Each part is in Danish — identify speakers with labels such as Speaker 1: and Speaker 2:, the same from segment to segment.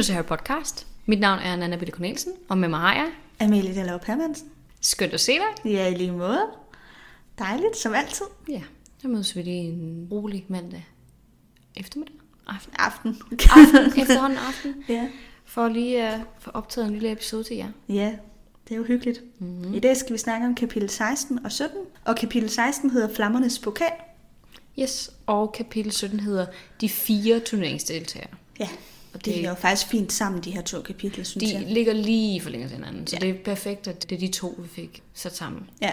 Speaker 1: lytter til Harry Podcast. Mit navn er Nana Bitte Cornelsen, og med mig har jeg
Speaker 2: Amelie Dallov Hermansen.
Speaker 1: skønt at se dig.
Speaker 2: Ja, i lige måde. Dejligt, som altid.
Speaker 1: Ja, så mødes vi lige en rolig mandag eftermiddag. Aften.
Speaker 2: Aften.
Speaker 1: Aften, efterhånden aften.
Speaker 2: ja.
Speaker 1: For lige at få optaget en lille episode til jer.
Speaker 2: ja, det er jo hyggeligt. Mm-hmm. I dag skal vi snakke om kapitel 16 og 17. Og kapitel 16 hedder Flammernes Pokal.
Speaker 1: Yes, og kapitel 17 hedder De fire turneringsdeltagere.
Speaker 2: Ja, og det,
Speaker 1: Det-
Speaker 2: er jo faktisk fint sammen, de her to kapitler, synes
Speaker 1: De
Speaker 2: jeg.
Speaker 1: ligger lige i forlængelse af hinanden, så
Speaker 2: Ja.
Speaker 1: det er perfekt, at det er de to, vi fik sat sammen.
Speaker 2: Ja,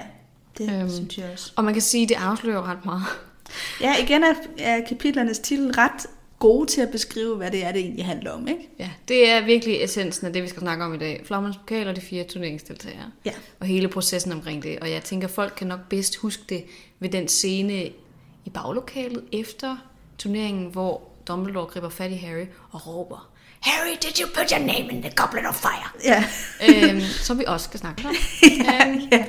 Speaker 2: det
Speaker 1: Øhm.
Speaker 2: synes jeg også.
Speaker 1: Og man kan sige, at det afslører ret meget.
Speaker 2: Ja, igen er, er kapitlernes titel ret gode til at beskrive, hvad det er, det egentlig handler om, ikke?
Speaker 1: Ja, det er virkelig essensen af det, vi skal snakke om i dag. Flammernes pokal og de fire turneringsdeltagere.
Speaker 2: Ja.
Speaker 1: Og hele processen omkring det. Og jeg tænker, folk kan nok bedst huske det ved den scene i baglokalet efter turneringen, hvor Dumbledore griber fat i Harry og råber, Harry, did you put your name in the goblet of fire?
Speaker 2: Ja.
Speaker 1: øhm, som vi også skal snakke om.
Speaker 2: ja,
Speaker 1: Øhm,
Speaker 2: ja.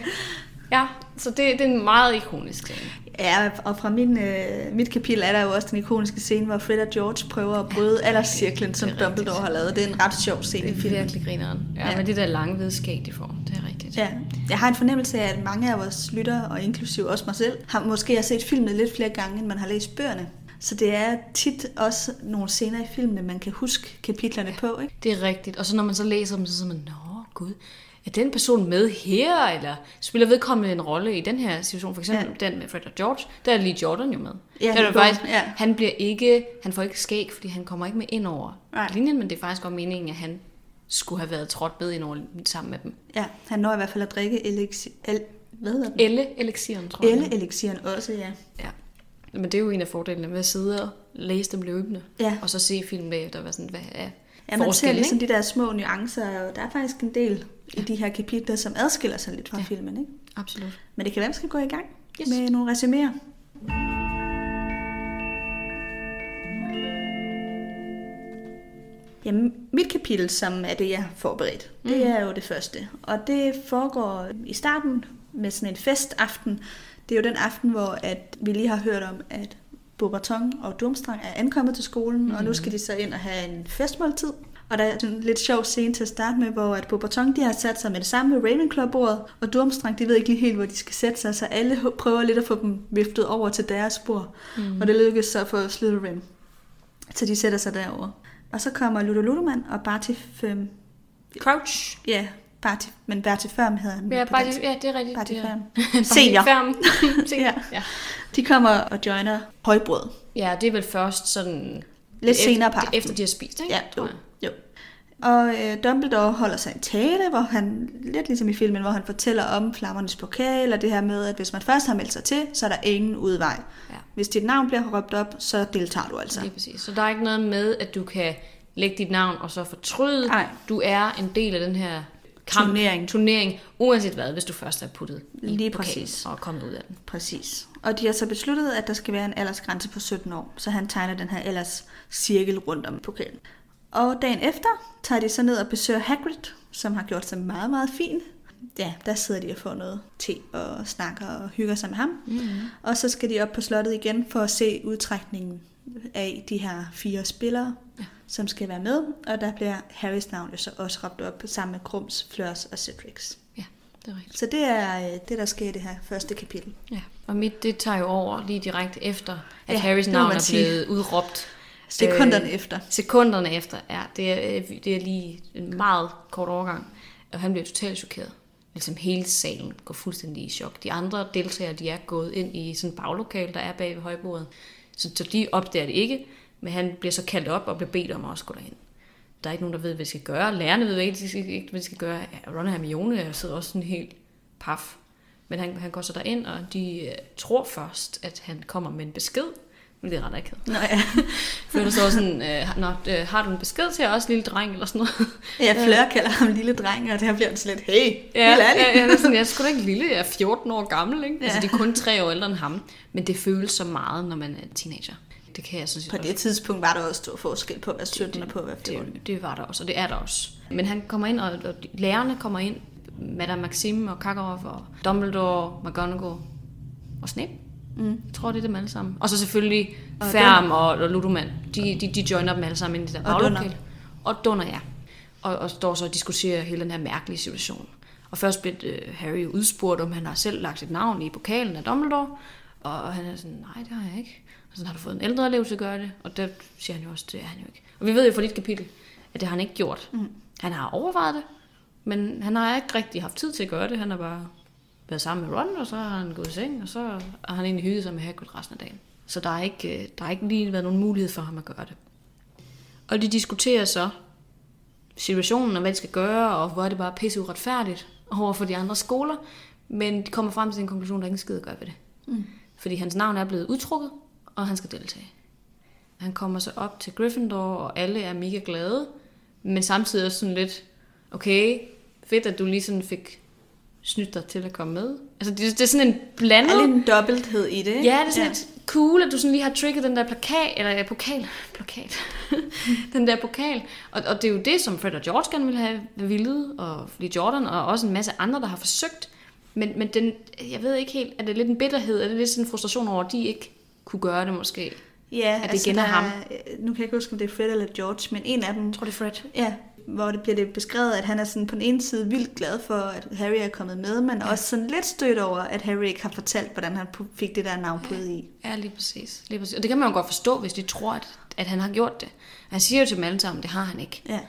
Speaker 1: ja, så det, det er en meget ikonisk scene.
Speaker 2: Ja, og fra min, øh, mit kapitel er der jo også den ikoniske scene, hvor Fred og George prøver at bryde alderscirklen, som
Speaker 1: det rigtigt.
Speaker 2: Dumbledore har lavet. Det er en ret sjov scene
Speaker 1: Det
Speaker 2: i
Speaker 1: er
Speaker 2: filmen.
Speaker 1: virkelig grineren. Ja, ja.
Speaker 2: Ja.
Speaker 1: med det der lange hvide skæg, de får. Det er rigtigt.
Speaker 2: Ja, jeg har en fornemmelse af, at mange af vores lyttere, og inklusiv også mig selv, har måske har set filmen lidt flere gange, end man har læst bøgerne. Så det er tit også nogle scener i filmene, man kan huske kapitlerne på, ikke?
Speaker 1: Det er rigtigt. Og så når man så læser dem, så siger man, nå gud, er den person med her? Eller spiller vedkommende en rolle i den her situation? For eksempel ja. den med Fred og George, der er lige Jordan jo med.
Speaker 2: Ja,
Speaker 1: der er det faktisk,
Speaker 2: ja.
Speaker 1: Han bliver ikke, han får ikke skæg, fordi han kommer ikke med ind over
Speaker 2: Nej.
Speaker 1: linjen, men det er faktisk godt meningen, at han skulle have været trådt med ind over sammen med dem.
Speaker 2: Ja, han når i hvert fald at drikke elixir, el, hvad hedder den?
Speaker 1: Elle elixieren, tror jeg.
Speaker 2: Elle elixiren også, ja.
Speaker 1: Ja. Men det er jo en af fordelene ved at sidde og læse dem løbende.
Speaker 2: Ja.
Speaker 1: Og så se film bagefter, hvad, sådan, hvad er
Speaker 2: Ja, man ser ligesom de der små nuancer, og der er faktisk en del i de her kapitler, som adskiller sig lidt fra
Speaker 1: Ja.
Speaker 2: ja. filmen, ikke?
Speaker 1: Absolut.
Speaker 2: Men det kan være, at vi skal gå i gang
Speaker 1: Yes.
Speaker 2: yes. med nogle resuméer. Jamen, mit kapitel, som er det, jeg har forberedt, mm. det er jo det første. Og det foregår i starten med sådan en festaften. Det er jo den aften, hvor at vi lige har hørt om, at Boberton og Durmstrang er ankommet til skolen, mm. og nu skal de så ind og have en festmåltid. Og der er en lidt sjov scene til at starte med, hvor at Boberton de har sat sig med det samme ved Ravenclaw-bordet, og Durmstrang de ved ikke lige helt, hvor de skal sætte sig, så alle prøver lidt at få dem viftet over til deres bord. Mm. Og det lykkes så for Slytherin. Så de sætter sig derover. Og så kommer Ludo Ludoman og Barty Firm.
Speaker 1: Crouch.
Speaker 2: Ja, Barty, men Barty Firm hedder han.
Speaker 1: Ja,
Speaker 2: dansk.
Speaker 1: ja, det er rigtigt. Det er-
Speaker 2: Firm. Senior.
Speaker 1: Senior.
Speaker 2: Ja.
Speaker 1: ja.
Speaker 2: De kommer og joiner højbrød.
Speaker 1: Ja, det er vel først sådan...
Speaker 2: Lidt
Speaker 1: efter,
Speaker 2: senere på
Speaker 1: det er. Efter de har spist, ikke?
Speaker 2: Ja, jo. jo. Og øh, Dumbledore holder sig en tale, hvor han, lidt ligesom i filmen, hvor han fortæller om flammernes pokal, og det her med, at hvis man først har meldt sig til, så er der ingen udvej.
Speaker 1: Ja.
Speaker 2: Hvis dit navn bliver råbt op, så deltager du altså.
Speaker 1: Lige præcis. Så der er ikke noget med, at du kan lægge dit navn og så fortryde.
Speaker 2: Nej.
Speaker 1: Du er en del af den her kamp,
Speaker 2: Turnering.
Speaker 1: turnering, uanset hvad, hvis du først er puttet i
Speaker 2: Lige
Speaker 1: pokalen
Speaker 2: præcis.
Speaker 1: og kommet ud af den.
Speaker 2: Præcis. Og de har så besluttet, at der skal være en aldersgrænse på 17 år, så han tegner den her alderscirkel rundt om pokalen. Og dagen efter tager de så ned og besøger Hagrid, som har gjort sig meget, meget fin. Ja, der sidder de og får noget te og snakker og hygger sig med ham. Mm-hmm. Og så skal de op på slottet igen for at se udtrækningen af de her fire spillere, ja. som skal være med. Og der bliver Harrys navn jo så også råbt op sammen med Grums, Fleurs og Cedrics.
Speaker 1: Ja, det er rigtigt.
Speaker 2: Så det er øh, det, der sker i det her første kapitel.
Speaker 1: Ja. Og mit, det tager jo over lige direkte efter, at
Speaker 2: Ja,
Speaker 1: Harrys navn er blevet udråbt.
Speaker 2: Sekunderne
Speaker 1: Øh,
Speaker 2: efter.
Speaker 1: Sekunderne efter, ja. Det er, øh, det er lige en meget kort overgang. Og han bliver totalt chokeret. Ligesom hele salen går fuldstændig i chok. De andre deltagere, de er gået ind i sådan et baglokal, der er bag ved højbordet. Så, så de opdager det ikke, men han bliver så kaldt op og bliver bedt om at også gå derhen. Der er ikke nogen, der ved, hvad de skal gøre. Lærerne ved ikke, ikke hvad de skal gøre. Ron og Hermione sidder også sådan helt paf. Men han, han går så derind, og de øh, tror først, at han kommer med en besked. Men det er ret akavet.
Speaker 2: Nå ja.
Speaker 1: For der står sådan, øh, Nå, øh, har du en besked til os, lille dreng, eller sådan noget?
Speaker 2: Ja, Fleur kalder ham lille dreng, og det her bliver han så lidt, hey,
Speaker 1: Ja,
Speaker 2: helt ærligt.
Speaker 1: ja, ja, det er sådan, jeg er sgu da ikke lille, jeg er 14 år gammel, ikke? Ja. Altså,
Speaker 2: Ja.
Speaker 1: de er kun tre år ældre end ham, men det føles så meget, når man er teenager. Det kan jeg sådan set
Speaker 2: På
Speaker 1: også
Speaker 2: det tidspunkt var der også stor forskel på at være 17 og på at være 14.
Speaker 1: det, det var der også, og det er der også. Men han kommer ind, og, og lærerne kommer ind, Madame Maxime og Karkaroff og Dumbledore, McGonagall og Snape. Mm. Jeg tror, det er dem alle sammen. Og så selvfølgelig
Speaker 2: Og
Speaker 1: Færm og, og Ludoman. De, de, de joiner dem alle sammen ind i det der baglokale. og dunder ja. Og, og står så og diskuterer hele den her mærkelige situation. Og først bliver øh, Harry udspurgt, om han har selv lagt sit navn i pokalen af Dumbledore. Og han er sådan, nej, det har jeg ikke. Og så har du fået en ældre elev til at gøre det. Og det siger han jo også, det er han jo ikke. Og vi ved jo fra dit kapitel, at det har han ikke gjort. Mm. Han har overvejet det, men han har ikke rigtig haft tid til at gøre det. Han har bare været sammen med Ron, og så har han gået i seng, og så har han egentlig hygget sig med Hagrid resten af dagen. Så der har ikke, øh, der har ikke lige været nogen mulighed for ham at gøre det. Og de diskuterer så situationen, og hvad de skal gøre, og hvor er det bare pisse uretfærdigt over for de andre skoler. Men de kommer frem til en konklusion, der ingen skid at gøre ved det. Mm. Fordi hans navn er blevet udtrukket, og han skal deltage. Han kommer så op til Gryffindor, og alle er mega glade. Men samtidig også sådan lidt, okay, fedt, at du lige sådan fik snydt dig til at komme med. Altså, det, det er sådan en blandet...
Speaker 2: Der er lidt en dobbelthed i det, ikke?
Speaker 1: Ja, det er sådan ja. lidt cool, at du sådan lige har trigget den der plakat, eller ja, pokal, plakat, den der pokal. Og, og det er jo det, som Fred og George gerne ville have villet, og Lee Jordan, og også en masse andre, der har forsøgt. Men, men den, jeg ved ikke helt, er det lidt en bitterhed, er det lidt sådan en frustration over, at de ikke kunne gøre det måske?
Speaker 2: Ja,
Speaker 1: at det
Speaker 2: altså
Speaker 1: igen er ham.
Speaker 2: Nu kan jeg ikke huske, om det er Fred eller George, men en af dem,
Speaker 1: Jeg tror, det er Fred.
Speaker 2: ja, hvor det bliver det beskrevet, at han er sådan på den ene side vildt glad for, at Harry er kommet med, men også sådan lidt stødt over, at Harry ikke har fortalt, hvordan han fik det der navn på i.
Speaker 1: Ja, lige præcis. lige præcis. Og det kan man jo godt forstå, hvis de tror, at, at han har gjort det. Han siger jo til dem alle sammen, det har han ikke.
Speaker 2: Ja.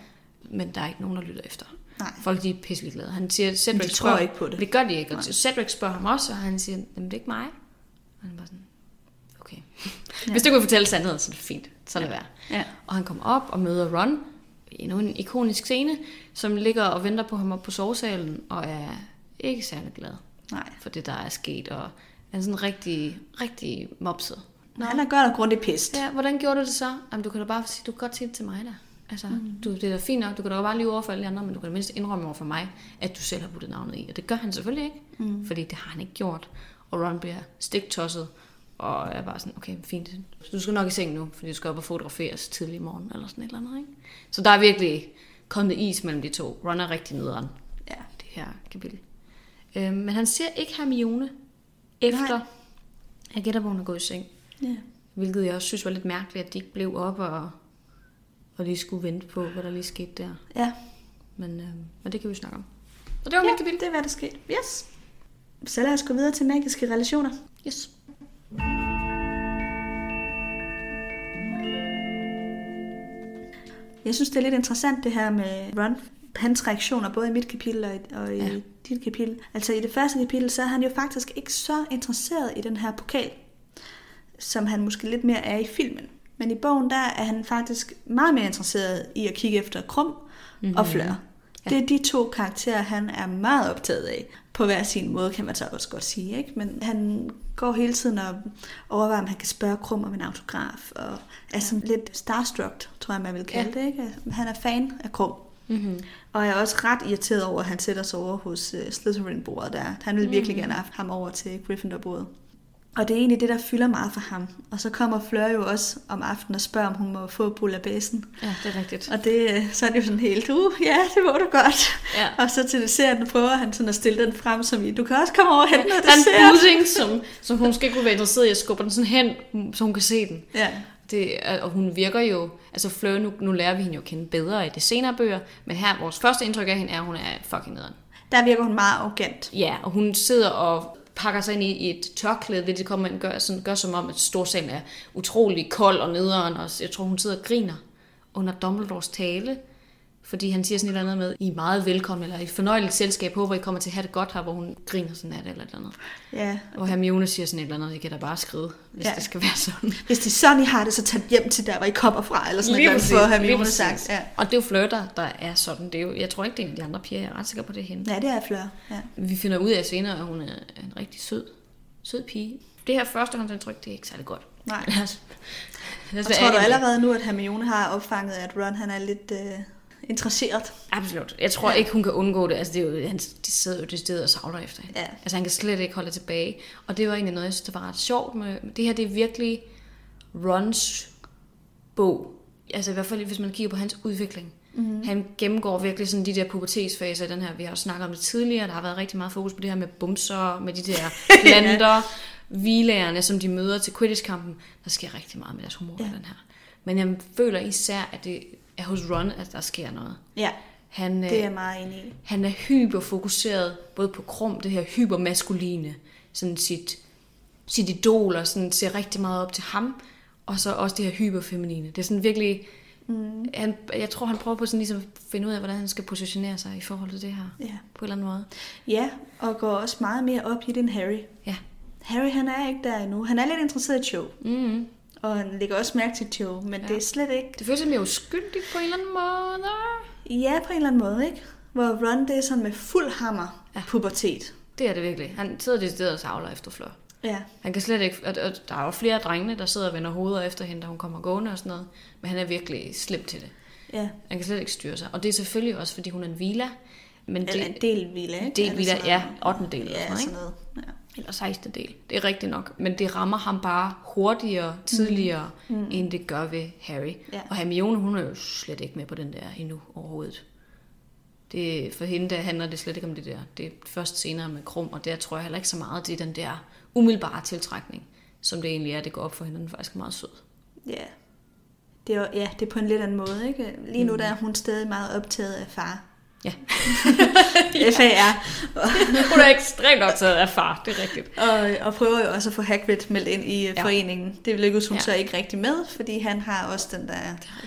Speaker 1: Men der er ikke nogen, der lytter efter.
Speaker 2: Nej.
Speaker 1: Folk de er pisselig glade. Han siger, Cedric
Speaker 2: de tror
Speaker 1: spørger,
Speaker 2: ikke på det.
Speaker 1: Det gør de ikke. Og Cedric spørger ham også, og han siger, jamen det er ikke mig. Og han er bare sådan, okay. Ja. Hvis du kan fortælle sandheden, så er det fint. Så lad være.
Speaker 2: Ja.
Speaker 1: Og han kommer op og møder Ron. Endnu en ikonisk scene, som ligger og venter på ham op på sovesalen, og er ikke særlig glad
Speaker 2: Nej.
Speaker 1: for det, der er sket, og er sådan rigtig, rigtig mopset.
Speaker 2: Nå. Han har godt og grundigt pist.
Speaker 1: Ja, hvordan gjorde du det så? Jamen, du kan da bare sige, du kan godt sige det til mig der. Altså, mm. du, det er da fint nok, du kan da bare lige over for alle andre, men du kan da mindst indrømme over for mig, at du selv har puttet navnet i. Og det gør han selvfølgelig ikke, mm. fordi det har han ikke gjort. Og Ron bliver stiktosset, og er bare sådan, okay, fint. Så du skal nok i seng nu, fordi du skal op og fotograferes tidlig i morgen, eller sådan et eller andet, ikke? Så der er virkelig kommet is mellem de to. Ron er rigtig nederen,
Speaker 2: Ja.
Speaker 1: det her kapitel. Øhm, men han ser ikke Hermione efter,
Speaker 2: Nej.
Speaker 1: jeg gætter på, hun er gået i seng.
Speaker 2: ja.
Speaker 1: Hvilket jeg også synes var lidt mærkeligt, at de ikke blev op og, og lige skulle vente på, hvad der lige skete der.
Speaker 2: Ja.
Speaker 1: Men, øh, men det kan vi snakke om. Og det var
Speaker 2: ja,
Speaker 1: mit kapitel.
Speaker 2: det er, hvad der skete. Yes. Så lad os gå videre til magiske relationer.
Speaker 1: Yes.
Speaker 2: Jeg synes, det er lidt interessant det her med Ron. Hans reaktioner, både i mit kapitel og i, og i
Speaker 1: Ja.
Speaker 2: dit kapitel. Altså i det første kapitel, så er han jo faktisk ikke så interesseret i den her pokal, som han måske lidt mere er i filmen. Men i bogen, der er han faktisk meget mere interesseret i at kigge efter Krum mm-hmm. og Fleur. Ja. Det er de to karakterer, han er meget optaget af. På hver sin måde, kan man så også godt sige. Ikke? Men han går hele tiden og overvejer, om han kan spørge Krum om en autograf. Og er sådan lidt starstruck, tror jeg, man vil kalde
Speaker 1: Ja.
Speaker 2: det. Ikke? Han er fan af Krum.
Speaker 1: Mm-hmm.
Speaker 2: Og jeg er også ret irriteret over, at han sætter sig over hos uh, Slytherin-bordet der. Han vil virkelig
Speaker 1: Mhm.
Speaker 2: gerne have haft ham over til Gryffindor-bordet. Og det er egentlig det, der fylder meget for ham. Og så kommer Fleur jo også om aftenen og spørger, om hun må få bullabasen.
Speaker 1: Ja, det er rigtigt.
Speaker 2: Og det, øh, så er det jo sådan helt, uh, ja, det må du godt.
Speaker 1: Ja.
Speaker 2: Og så til desserten prøver han sådan at stille den frem, som i, du kan også komme over og hente noget
Speaker 1: Der er en
Speaker 2: dessert.
Speaker 1: bussing, som, som hun skal ikke kunne være interesseret i at skubbe den sådan hen, så hun kan se den.
Speaker 2: Ja,
Speaker 1: Det, er- og hun virker jo, altså Fleur, nu, nu lærer vi hende jo at kende bedre i de senere bøger, men her, vores første indtryk af hende er, at hun er fucking nederen.
Speaker 2: der virker hun meget arrogant.
Speaker 1: Ja, og hun sidder og pakker sig ind i, i et tørklæde, ved det kommer ind, gør, sådan, gør som om, at storsalen er utrolig kold og nederen, og jeg tror, hun sidder og griner under Dumbledores tale, fordi han siger sådan et eller andet med, I er meget velkommen, eller i et fornøjeligt selskab, håber I kommer til at have det godt her, hvor hun griner sådan af det, eller et eller andet.
Speaker 2: Ja.
Speaker 1: Og Hermione siger sådan et eller andet, I kan da bare skride, hvis
Speaker 2: Ja.
Speaker 1: det skal være sådan.
Speaker 2: Hvis de sådan I har det, så tag hjem til der, hvor I kommer fra, eller sådan
Speaker 1: Lige
Speaker 2: noget, for Hermione sagt. Ja.
Speaker 1: Og det er jo Fleur, der, er sådan. Det er jo, jeg tror ikke, det er en af de andre piger, jeg er ret sikker på, det er hende.
Speaker 2: ja, det er Fleur. Ja.
Speaker 1: Vi finder ud af senere, at hun er en rigtig sød, sød pige. Det her førstehåndsindtryk, det er ikke særlig godt.
Speaker 2: Nej.
Speaker 1: Lad os, lad os
Speaker 2: Og tror du
Speaker 1: det.
Speaker 2: allerede nu, at Hermione har opfanget, at Ron han er lidt øh, interesseret?
Speaker 1: Absolut. Jeg tror
Speaker 2: Ja.
Speaker 1: ikke, hun kan undgå det. Altså, det er jo, han, de sidder jo det sted og savler efter hende.
Speaker 2: Ja.
Speaker 1: Altså, han kan slet ikke holde tilbage. Og det var egentlig noget, jeg synes, der var ret sjovt med... Det her, det er virkelig Rons bog. Altså i hvert fald, hvis man kigger på hans udvikling. Mm-hmm. Han gennemgår virkelig sådan de der pubertetsfaser den her. Vi har jo snakket om det tidligere. Der har været rigtig meget fokus på det her med bumser, med de der planter, hvilagerne, som de møder til Quidditch-kampen. Der sker rigtig meget med deres humor ja. den her. Men jeg føler især, at det er hos Ron, at der sker noget.
Speaker 2: Ja,
Speaker 1: Han, øh,
Speaker 2: det er jeg meget enig i.
Speaker 1: han er hyperfokuseret både på Krum, det her hypermaskuline, sådan sit, sit idol, og sådan ser rigtig meget op til ham, og så også det her hyperfeminine. Det er sådan virkelig... Mm. Han, jeg tror, han prøver på sådan ligesom at finde ud af, hvordan han skal positionere sig i forhold til det her.
Speaker 2: Ja.
Speaker 1: På en eller anden måde.
Speaker 2: Ja, og går også meget mere op i det end Harry.
Speaker 1: Ja.
Speaker 2: Harry, han er ikke der endnu. Han er lidt interesseret i Cho,
Speaker 1: Mm.
Speaker 2: Og han lægger også mærke til Cho, men ja. det er slet ikke...
Speaker 1: Det føles lidt mere uskyldigt på en eller anden måde.
Speaker 2: Ja, på en eller anden måde, ikke? Hvor Ron, det er sådan med fuld hammer
Speaker 1: Ja.
Speaker 2: pubertet.
Speaker 1: Det er det virkelig. Han sidder decideret og savler efter Fleur.
Speaker 2: Ja,
Speaker 1: Han kan slet ikke... Og, der er jo flere af drengene, der sidder og vender hoveder efter hende, da hun kommer gående og sådan noget. Men han er virkelig slem til det.
Speaker 2: ja.
Speaker 1: Han kan slet ikke styre sig. Og det er selvfølgelig også, fordi hun er en villa. Men
Speaker 2: Eller
Speaker 1: det,
Speaker 2: en del villa, ikke?
Speaker 1: del
Speaker 2: det
Speaker 1: villa, ja,
Speaker 2: noget?
Speaker 1: 8. del eller
Speaker 2: Ja,
Speaker 1: sådan noget,
Speaker 2: sådan noget. Ja.
Speaker 1: Eller 16. del. Det er rigtigt nok. Men det rammer ham bare hurtigere, tidligere, mm. end det gør ved Harry.
Speaker 2: Ja.
Speaker 1: Og Hermione, hun er jo slet ikke med på den der endnu overhovedet. Det, for hende der handler det slet ikke om det der. Det er først senere med Krum, og der tror jeg heller ikke så meget, det er den der umiddelbare tiltrækning, som det egentlig er, det går op for hende. Den er faktisk meget sød.
Speaker 2: Ja. Det er, jo- ja, det er på en lidt anden måde, ikke? Lige nu der er hun stadig meget optaget af far.
Speaker 1: Ja.
Speaker 2: FAR.
Speaker 1: hun er ekstremt optaget af far, det er rigtigt.
Speaker 2: Og, og prøver jo også at få Hagrid meldt ind i ja.
Speaker 1: Ja.
Speaker 2: foreningen. Det lykkedes hun
Speaker 1: Ja.
Speaker 2: så ikke rigtig med, fordi han har også den der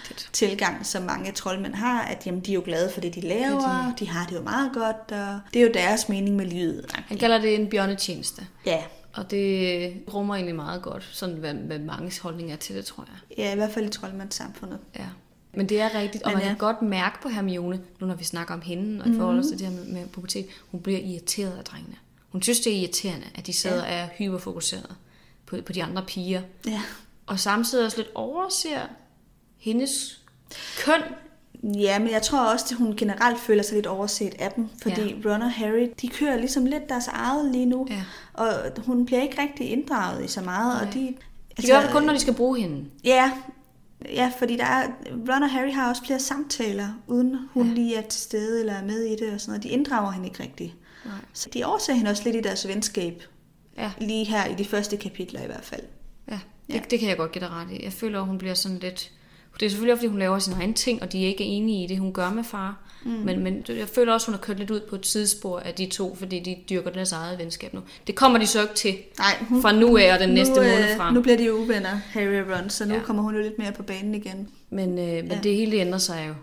Speaker 1: Det er
Speaker 2: tilgang, som mange troldmænd har, at jamen, de er jo glade for det, de laver, de har det jo meget godt, og det er jo deres mening med livet.
Speaker 1: Han kalder det en bjørnetjeneste.
Speaker 2: Ja,
Speaker 1: Og det rummer egentlig meget godt, sådan hvad, hvad mange holdninger er til det, tror jeg.
Speaker 2: ja, i hvert fald i troldmandssamfundet.
Speaker 1: Ja. Men det er rigtigt, og
Speaker 2: Men
Speaker 1: man
Speaker 2: ja.
Speaker 1: kan godt mærke på Hermione, nu når vi snakker om hende, og i forhold til det her med, med pubertet, hun bliver irriteret af drengene. Hun synes, det er irriterende, at de sidder og er hyperfokuseret på, på de andre piger.
Speaker 2: Ja.
Speaker 1: Og samtidig også lidt overser hendes køn.
Speaker 2: Ja, men jeg tror også, at hun generelt føler sig lidt overset af dem, fordi ja. Ron og Harry, de kører ligesom lidt deres eget lige nu,
Speaker 1: Ja.
Speaker 2: og hun bliver ikke rigtig inddraget i så meget,
Speaker 1: Nej.
Speaker 2: og de...
Speaker 1: De gør det kun, når de skal bruge hende.
Speaker 2: Ja, ja, fordi der er, Ron og Harry har også flere samtaler, uden hun
Speaker 1: Ja.
Speaker 2: lige er til stede eller er med i det og sådan noget. De inddrager hende ikke rigtigt.
Speaker 1: Nej.
Speaker 2: Så de overser hende også lidt i deres venskab,
Speaker 1: Ja,
Speaker 2: lige her i de første kapitler i hvert fald.
Speaker 1: ja. Det,
Speaker 2: Ja.
Speaker 1: det kan jeg godt give dig ret i. Jeg føler, at hun bliver sådan lidt... Det er selvfølgelig fordi hun laver sine egne ting, og de er ikke enige i det, hun gør med far. Mm. Men, men jeg føler også, hun har kørt lidt ud på et sidespor af de to, fordi de dyrker deres eget venskab nu. Det kommer de så ikke til
Speaker 2: Nej, hun,
Speaker 1: fra nu af og den næste
Speaker 2: nu, øh,
Speaker 1: måned frem.
Speaker 2: Nu bliver de uvenner, Harry og Ron, så nu
Speaker 1: Ja.
Speaker 2: kommer hun jo lidt mere på banen igen.
Speaker 1: Men, øh, men
Speaker 2: Ja.
Speaker 1: det hele ændrer sig jo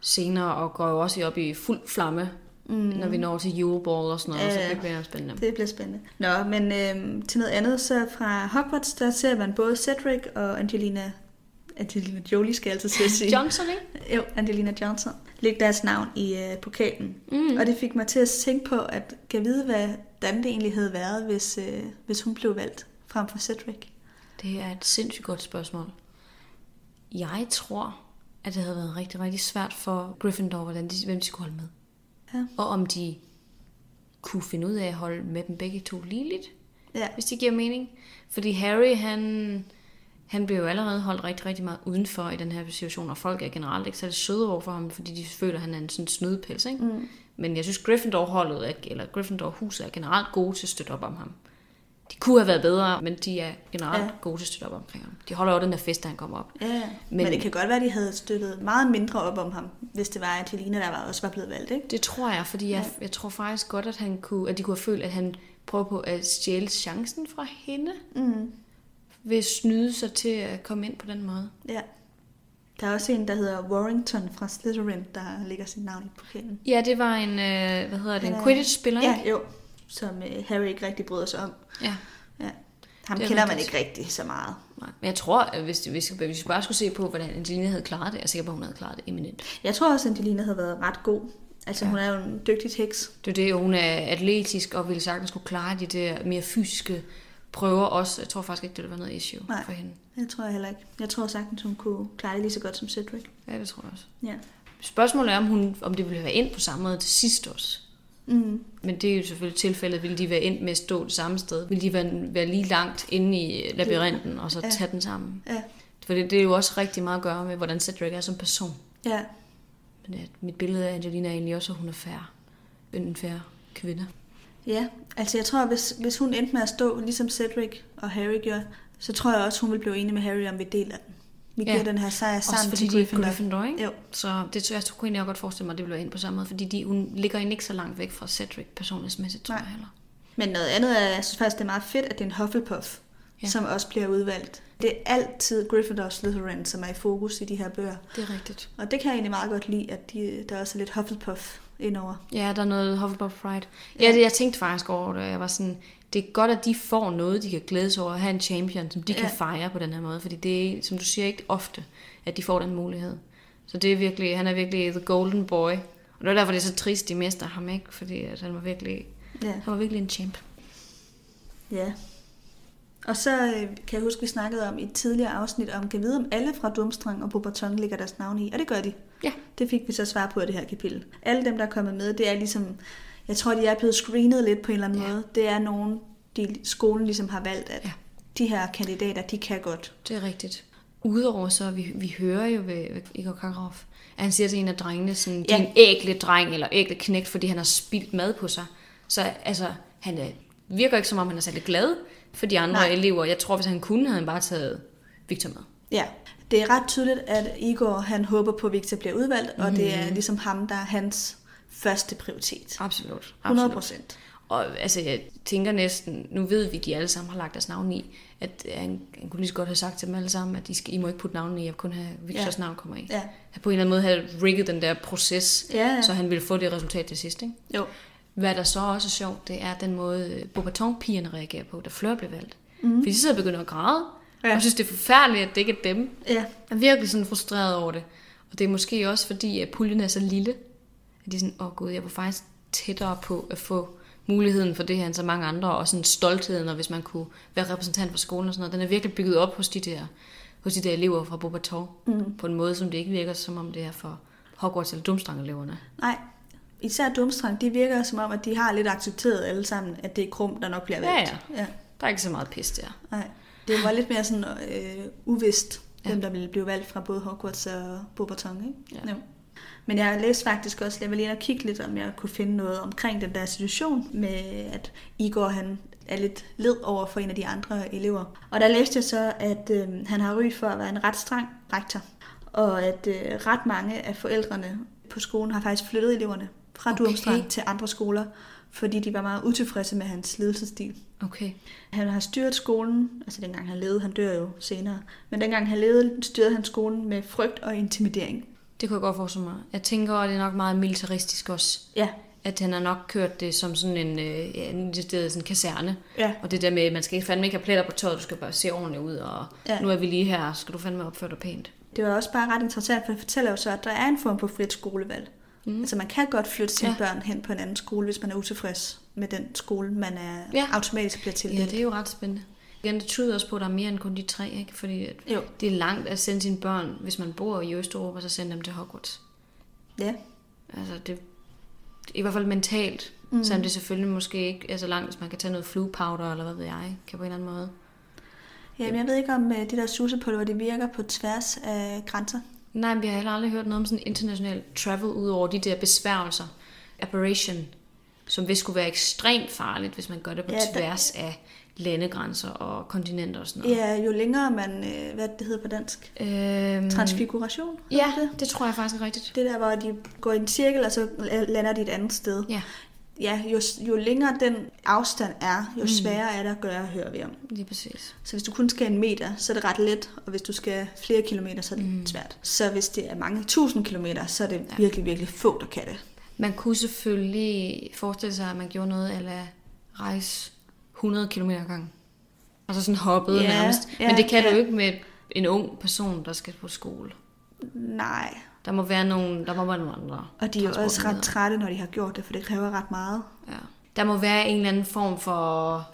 Speaker 1: senere, og går jo også op i fuld flamme, mm. når vi når til juleball og sådan noget,
Speaker 2: Ja,
Speaker 1: så det bliver spændende.
Speaker 2: Det bliver spændende. Nå, men øh, til noget andet, så fra Hogwarts, der ser man både Cedric og Angelina, Angelina Jolie skal jeg altid til at sige.
Speaker 1: Johnson, ikke?
Speaker 2: Jo, Angelina Johnson. Læg deres navn i øh, pokalen.
Speaker 1: Mm.
Speaker 2: Og det fik mig til at tænke på, at kan vide, hvordan det egentlig havde været, hvis, øh, hvis hun blev valgt frem for Cedric.
Speaker 1: Det er et sindssygt godt spørgsmål. Jeg tror, at det havde været rigtig, rigtig svært for Gryffindor, hvordan de, hvem de skulle holde med.
Speaker 2: Ja.
Speaker 1: Og om de kunne finde ud af at holde med dem begge to ligeligt,
Speaker 2: Ja.
Speaker 1: hvis det giver mening. Fordi Harry, han, han bliver jo allerede holdt rigtig, rigtig meget udenfor i den her situation, og folk er generelt ikke særlig søde over for ham, fordi de føler, at han er en sådan snydepels, ikke?
Speaker 2: Mm.
Speaker 1: Men jeg synes, Gryffindor-holdet, er- eller Gryffindor-huset er generelt gode til at støtte op om ham. De kunne have været bedre, men de er generelt ja. Gode til at støtte op omkring ham. De holder jo den der fest, da han kommer op.
Speaker 2: Ja, men,
Speaker 1: Men-
Speaker 2: men det kan godt være, at de havde støttet meget mindre op om ham, hvis det var Angelina, der var, også var blevet valgt, ikke?
Speaker 1: Det tror jeg, fordi jeg,
Speaker 2: Ja.
Speaker 1: jeg tror faktisk godt, at, han kunne, at de kunne have følt, at han prøver på at stjæle chancen fra hende,
Speaker 2: Mm.
Speaker 1: At snyde sig til at komme ind på den måde.
Speaker 2: Ja. Der er også en, der hedder Warrington fra Slytherin, der lægger sit navn i pokalen.
Speaker 1: Ja, det var en, øh, hvad hedder det, en
Speaker 2: er-
Speaker 1: Quidditch-spiller, ikke?
Speaker 2: Ja, jo. Som øh, Harry ikke rigtig bryder sig om.
Speaker 1: ja.
Speaker 2: Ja. Ham
Speaker 1: Det er
Speaker 2: kender man ikke rigtig så meget.
Speaker 1: Nej. Men jeg tror, at hvis, hvis, hvis vi bare skulle se på, hvordan Angelina havde klaret det, jeg er sikker på, at hun havde klaret det eminent.
Speaker 2: Jeg tror også, at Angelina havde været ret god. Altså,
Speaker 1: Ja.
Speaker 2: hun er jo en dygtig heks.
Speaker 1: Det er det, hun er atletisk og ville sagtens skulle klare de der mere fysiske prøver også. Jeg tror faktisk ikke, det ville være noget issue
Speaker 2: Nej.
Speaker 1: for hende.
Speaker 2: Jeg tror heller ikke. Jeg tror sagtens, hun kunne klare det lige så godt som Cedric.
Speaker 1: Ja, det tror jeg også.
Speaker 2: Ja.
Speaker 1: Spørgsmålet er, om, hun, om det ville være ind på samme måde til sidst også.
Speaker 2: Mm.
Speaker 1: Men det er jo selvfølgelig tilfældet. Vil de være ind med at stå det samme sted? Vil de være, være lige langt inde i labyrinten og så
Speaker 2: Ja.
Speaker 1: tage den sammen?
Speaker 2: Ja.
Speaker 1: For det, det er jo også rigtig meget at gøre med, hvordan Cedric er som person.
Speaker 2: Ja.
Speaker 1: Men at mit billede af Angelina er egentlig også, at hun er færre. En færre kvinde.
Speaker 2: Ja, altså jeg tror, hvis, hvis hun endte med at stå, ligesom Cedric og Harry gjorde, så tror jeg også, hun vil blive enig med Harry, om vi deler den. Vi giver
Speaker 1: Ja.
Speaker 2: den her sejr
Speaker 1: Også
Speaker 2: sammen
Speaker 1: fordi
Speaker 2: til
Speaker 1: de er
Speaker 2: Gryffindor.
Speaker 1: Gryffindor, ikke?
Speaker 2: Jo.
Speaker 1: Så det tror jeg, jeg kunne også godt forestille mig, at det bliver ind på samme måde, fordi de, hun ligger egentlig ikke så langt væk fra Cedric personlighedsmæssigt, tror
Speaker 2: Nej.
Speaker 1: jeg heller.
Speaker 2: Men noget andet er, jeg synes faktisk, det er meget fedt, at det er en Hufflepuff,
Speaker 1: ja.
Speaker 2: som også bliver udvalgt. Det er altid Gryffindor og Slytherin, som er i fokus i de her bøger.
Speaker 1: Det er rigtigt.
Speaker 2: Og det kan jeg egentlig meget godt lide, at de, der også er lidt Hufflepuff indover.
Speaker 1: Ja, der er noget Hufflepuff Pride. Ja, det, jeg tænkte faktisk over det, jeg var sådan, det er godt, at de får noget, de kan glæde sig over at have en champion, som de ja. kan fejre på den her måde, fordi det er, som du siger, ikke ofte, at de får den mulighed. Så det er virkelig, han er virkelig the golden boy. Og det er derfor, det er så trist, de mister ham, ikke? Fordi at han var virkelig,
Speaker 2: Ja.
Speaker 1: han var virkelig en champ.
Speaker 2: ja. Og så øh, kan jeg huske, vi snakkede om i et tidligere afsnit om, kan vide om alle fra Dumstrang og Boberton ligger deres navn i, og det gør de.
Speaker 1: Ja.
Speaker 2: Det fik vi så svar på i det her kapitel. Alle dem, der er kommet med, det er ligesom, jeg tror, de er blevet screenet lidt på en eller anden
Speaker 1: Ja.
Speaker 2: måde. Det er nogen, de, skolen ligesom har valgt, at
Speaker 1: Ja.
Speaker 2: de her kandidater, de kan godt.
Speaker 1: Det er rigtigt. Udover så, vi, vi hører jo ved, ved Igor Kakarov, at han siger til en af drengene, sådan,
Speaker 2: Ja.
Speaker 1: din ægle dreng, eller ægle knægt, fordi han har spildt mad på sig. Så altså, han er, virker ikke som om, han er særlig glad for de andre Nej. Elever. Jeg tror, hvis han kunne, havde han bare taget Victor med.
Speaker 2: Ja, det er ret tydeligt, at Igor han håber på, at Victor bliver udvalgt, mm. og det er ligesom ham, der er hans første prioritet.
Speaker 1: Absolut.
Speaker 2: 100
Speaker 1: Absolut.
Speaker 2: procent.
Speaker 1: Og altså, jeg tænker næsten, nu ved vi, at de alle sammen har lagt deres navn i, at han, han kunne lige så godt have sagt til dem alle sammen, at I, skal, I må ikke putte navnet i, jeg kun have Victors ja. navn kommer i.
Speaker 2: Ja.
Speaker 1: At på en eller anden måde have rigget den der proces,
Speaker 2: Ja, ja.
Speaker 1: så han ville få det resultat til sidst. Ikke?
Speaker 2: Jo.
Speaker 1: Hvad der så også er sjovt, det er den måde, Bobaton-pigerne reagerer på, da Fleur blev valgt. Mm. Fordi de sidder og begynder at græde, ja. Og synes, det er forfærdeligt, at det ikke er dem.
Speaker 2: Ja,
Speaker 1: Jeg er virkelig sådan frustreret over det. Og det er måske også fordi, at puljen er så lille, at de er sådan, åh oh, gud, jeg var faktisk tættere på at få muligheden for det her end så mange andre, og sådan stoltheden, og hvis man kunne være repræsentant for skolen og sådan noget, den er virkelig bygget op hos de der, hos de der elever fra Bobaton, mm. på en måde, som det ikke virker, som om det er for Hogwarts eller Dumstrang-eleverne.
Speaker 2: nej. Især Dumstrang, de virker som om, at de har lidt accepteret alle sammen, at det er Krum, der nok bliver
Speaker 1: Ja,
Speaker 2: valgt.
Speaker 1: ja.
Speaker 2: ja.
Speaker 1: Der er ikke så meget pis der.
Speaker 2: Nej. Det var lidt mere sådan øh, uvist,
Speaker 1: Ja.
Speaker 2: ja. hvem der ville blive valgt fra både Hogwarts og Boberton, ikke?
Speaker 1: Ja.
Speaker 2: Jo. Men jeg læste faktisk også, jeg ville lige kigge lidt, om jeg kunne finde noget omkring den der situation med, at Igor han er lidt led over for en af de andre elever. Og der læste jeg så, at øh, han har ry for at være en ret streng rektor, og at øh, ret mange af forældrene på skolen har faktisk flyttet eleverne fra
Speaker 1: Okay.
Speaker 2: Durmstrang til andre skoler, fordi de var meget utilfredse med hans ledelsesstil.
Speaker 1: Okay.
Speaker 2: Han har styret skolen, altså dengang han levede, han dør jo senere, men dengang han levede, styrede han skolen med frygt og intimidering.
Speaker 1: Det kunne jeg godt forestille mig. Jeg tænker, at det er nok meget militaristisk også.
Speaker 2: Ja,
Speaker 1: At han har nok kørt det som sådan en, øh, ja, en sådan kaserne.
Speaker 2: ja,
Speaker 1: Og det der med, at man skal fandme ikke have pletter på tøjet, du skal bare se ordentligt ud, og. Ja. nu er vi lige her, skal du fandme opføre dig pænt.
Speaker 2: det var også bare ret interessant, for det fortæller jo så, at der er en form for frit skolevalg. Mm. Altså man kan godt flytte sine
Speaker 1: Ja.
Speaker 2: ja. børn hen på en anden skole, hvis man er utilfreds med den skole, man er
Speaker 1: Ja.
Speaker 2: ja. automatisk bliver
Speaker 1: Ja,
Speaker 2: tildelt.
Speaker 1: det er jo ret spændende. Igen, det tyder også på, at der er mere end kun de tre, ikke? Fordi at
Speaker 2: Jo.
Speaker 1: det er langt at sende sine børn, hvis man bor i Østeuropa, så sende dem til Hogwarts.
Speaker 2: Ja.
Speaker 1: Altså, det, i hvert fald mentalt, mm. selvom det selvfølgelig måske ikke er så langt, hvis man kan tage noget flu powder, eller hvad ved jeg, kan på en eller anden måde.
Speaker 2: Jamen, jeg ved ikke om øh, de der susepulver, det virker på tværs af grænser.
Speaker 1: Nej, men vi har heller aldrig hørt noget om sådan international travel, ud over de der besværgelser. Aberration, som vist skulle være ekstremt farligt, hvis man gør det på ja,
Speaker 2: Ja, der-
Speaker 1: tværs af landegrænser og kontinenter og sådan noget.
Speaker 2: Ja, jo længere man, øh, hvad det hedder på dansk,
Speaker 1: Øhm,
Speaker 2: transfiguration.
Speaker 1: ja,
Speaker 2: det?
Speaker 1: det tror jeg faktisk er rigtigt.
Speaker 2: Det der, hvor de går i en cirkel, og så lander de et andet sted.
Speaker 1: Ja,
Speaker 2: Ja, jo, jo længere den afstand er, jo sværere er det at gøre, hører vi om.
Speaker 1: lige præcis.
Speaker 2: Så hvis du kun skal en meter, så er det ret let, og hvis du skal flere kilometer, så er det mm. svært. Så hvis det er mange tusind kilometer, så er det ja. virkelig, virkelig få, der kan det.
Speaker 1: Man kunne selvfølgelig forestille sig, at man gjorde noget eller rejse 100 km ad gangen. Og så sådan hoppede
Speaker 2: Ja,
Speaker 1: nærmest.
Speaker 2: ja,
Speaker 1: Men det kan
Speaker 2: ja.
Speaker 1: du jo ikke med en ung person, der skal på skole.
Speaker 2: Nej,
Speaker 1: Der må være nogle, der må være nogle andre
Speaker 2: og de er jo også ret trætte, når de har gjort det, for det kræver ret meget.
Speaker 1: Ja. Der må være en eller anden form for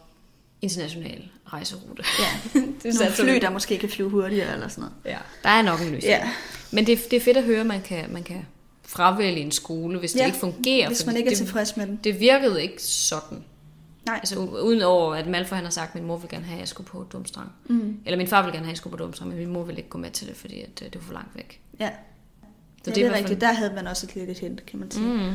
Speaker 1: international rejserute.
Speaker 2: Ja,
Speaker 1: det
Speaker 2: nogle
Speaker 1: satser vi
Speaker 2: fly, der måske kan flyve hurtigere eller sådan noget.
Speaker 1: Ja. Der er nok en løsning.
Speaker 2: Ja.
Speaker 1: Men det, det er fedt at høre, at man kan, man kan fravælge en skole, hvis det
Speaker 2: Ja,
Speaker 1: ikke fungerer.
Speaker 2: Hvis man ikke er
Speaker 1: det,
Speaker 2: tilfreds med den.
Speaker 1: det virkede ikke sådan.
Speaker 2: Nej.
Speaker 1: Altså u- uden over, at Malfoy han har sagt, at min mor vil gerne have, at jeg skulle på Dumstrang. Mm. Eller min far vil gerne have, at jeg skulle på Dumstrang, men min mor vil ikke gå med til det, fordi at, øh, det var for langt væk.
Speaker 2: Ja.
Speaker 1: Så
Speaker 2: ja,
Speaker 1: det
Speaker 2: det er rigtigt. Der havde man også et lidt et hint, kan man sige.
Speaker 1: Mm.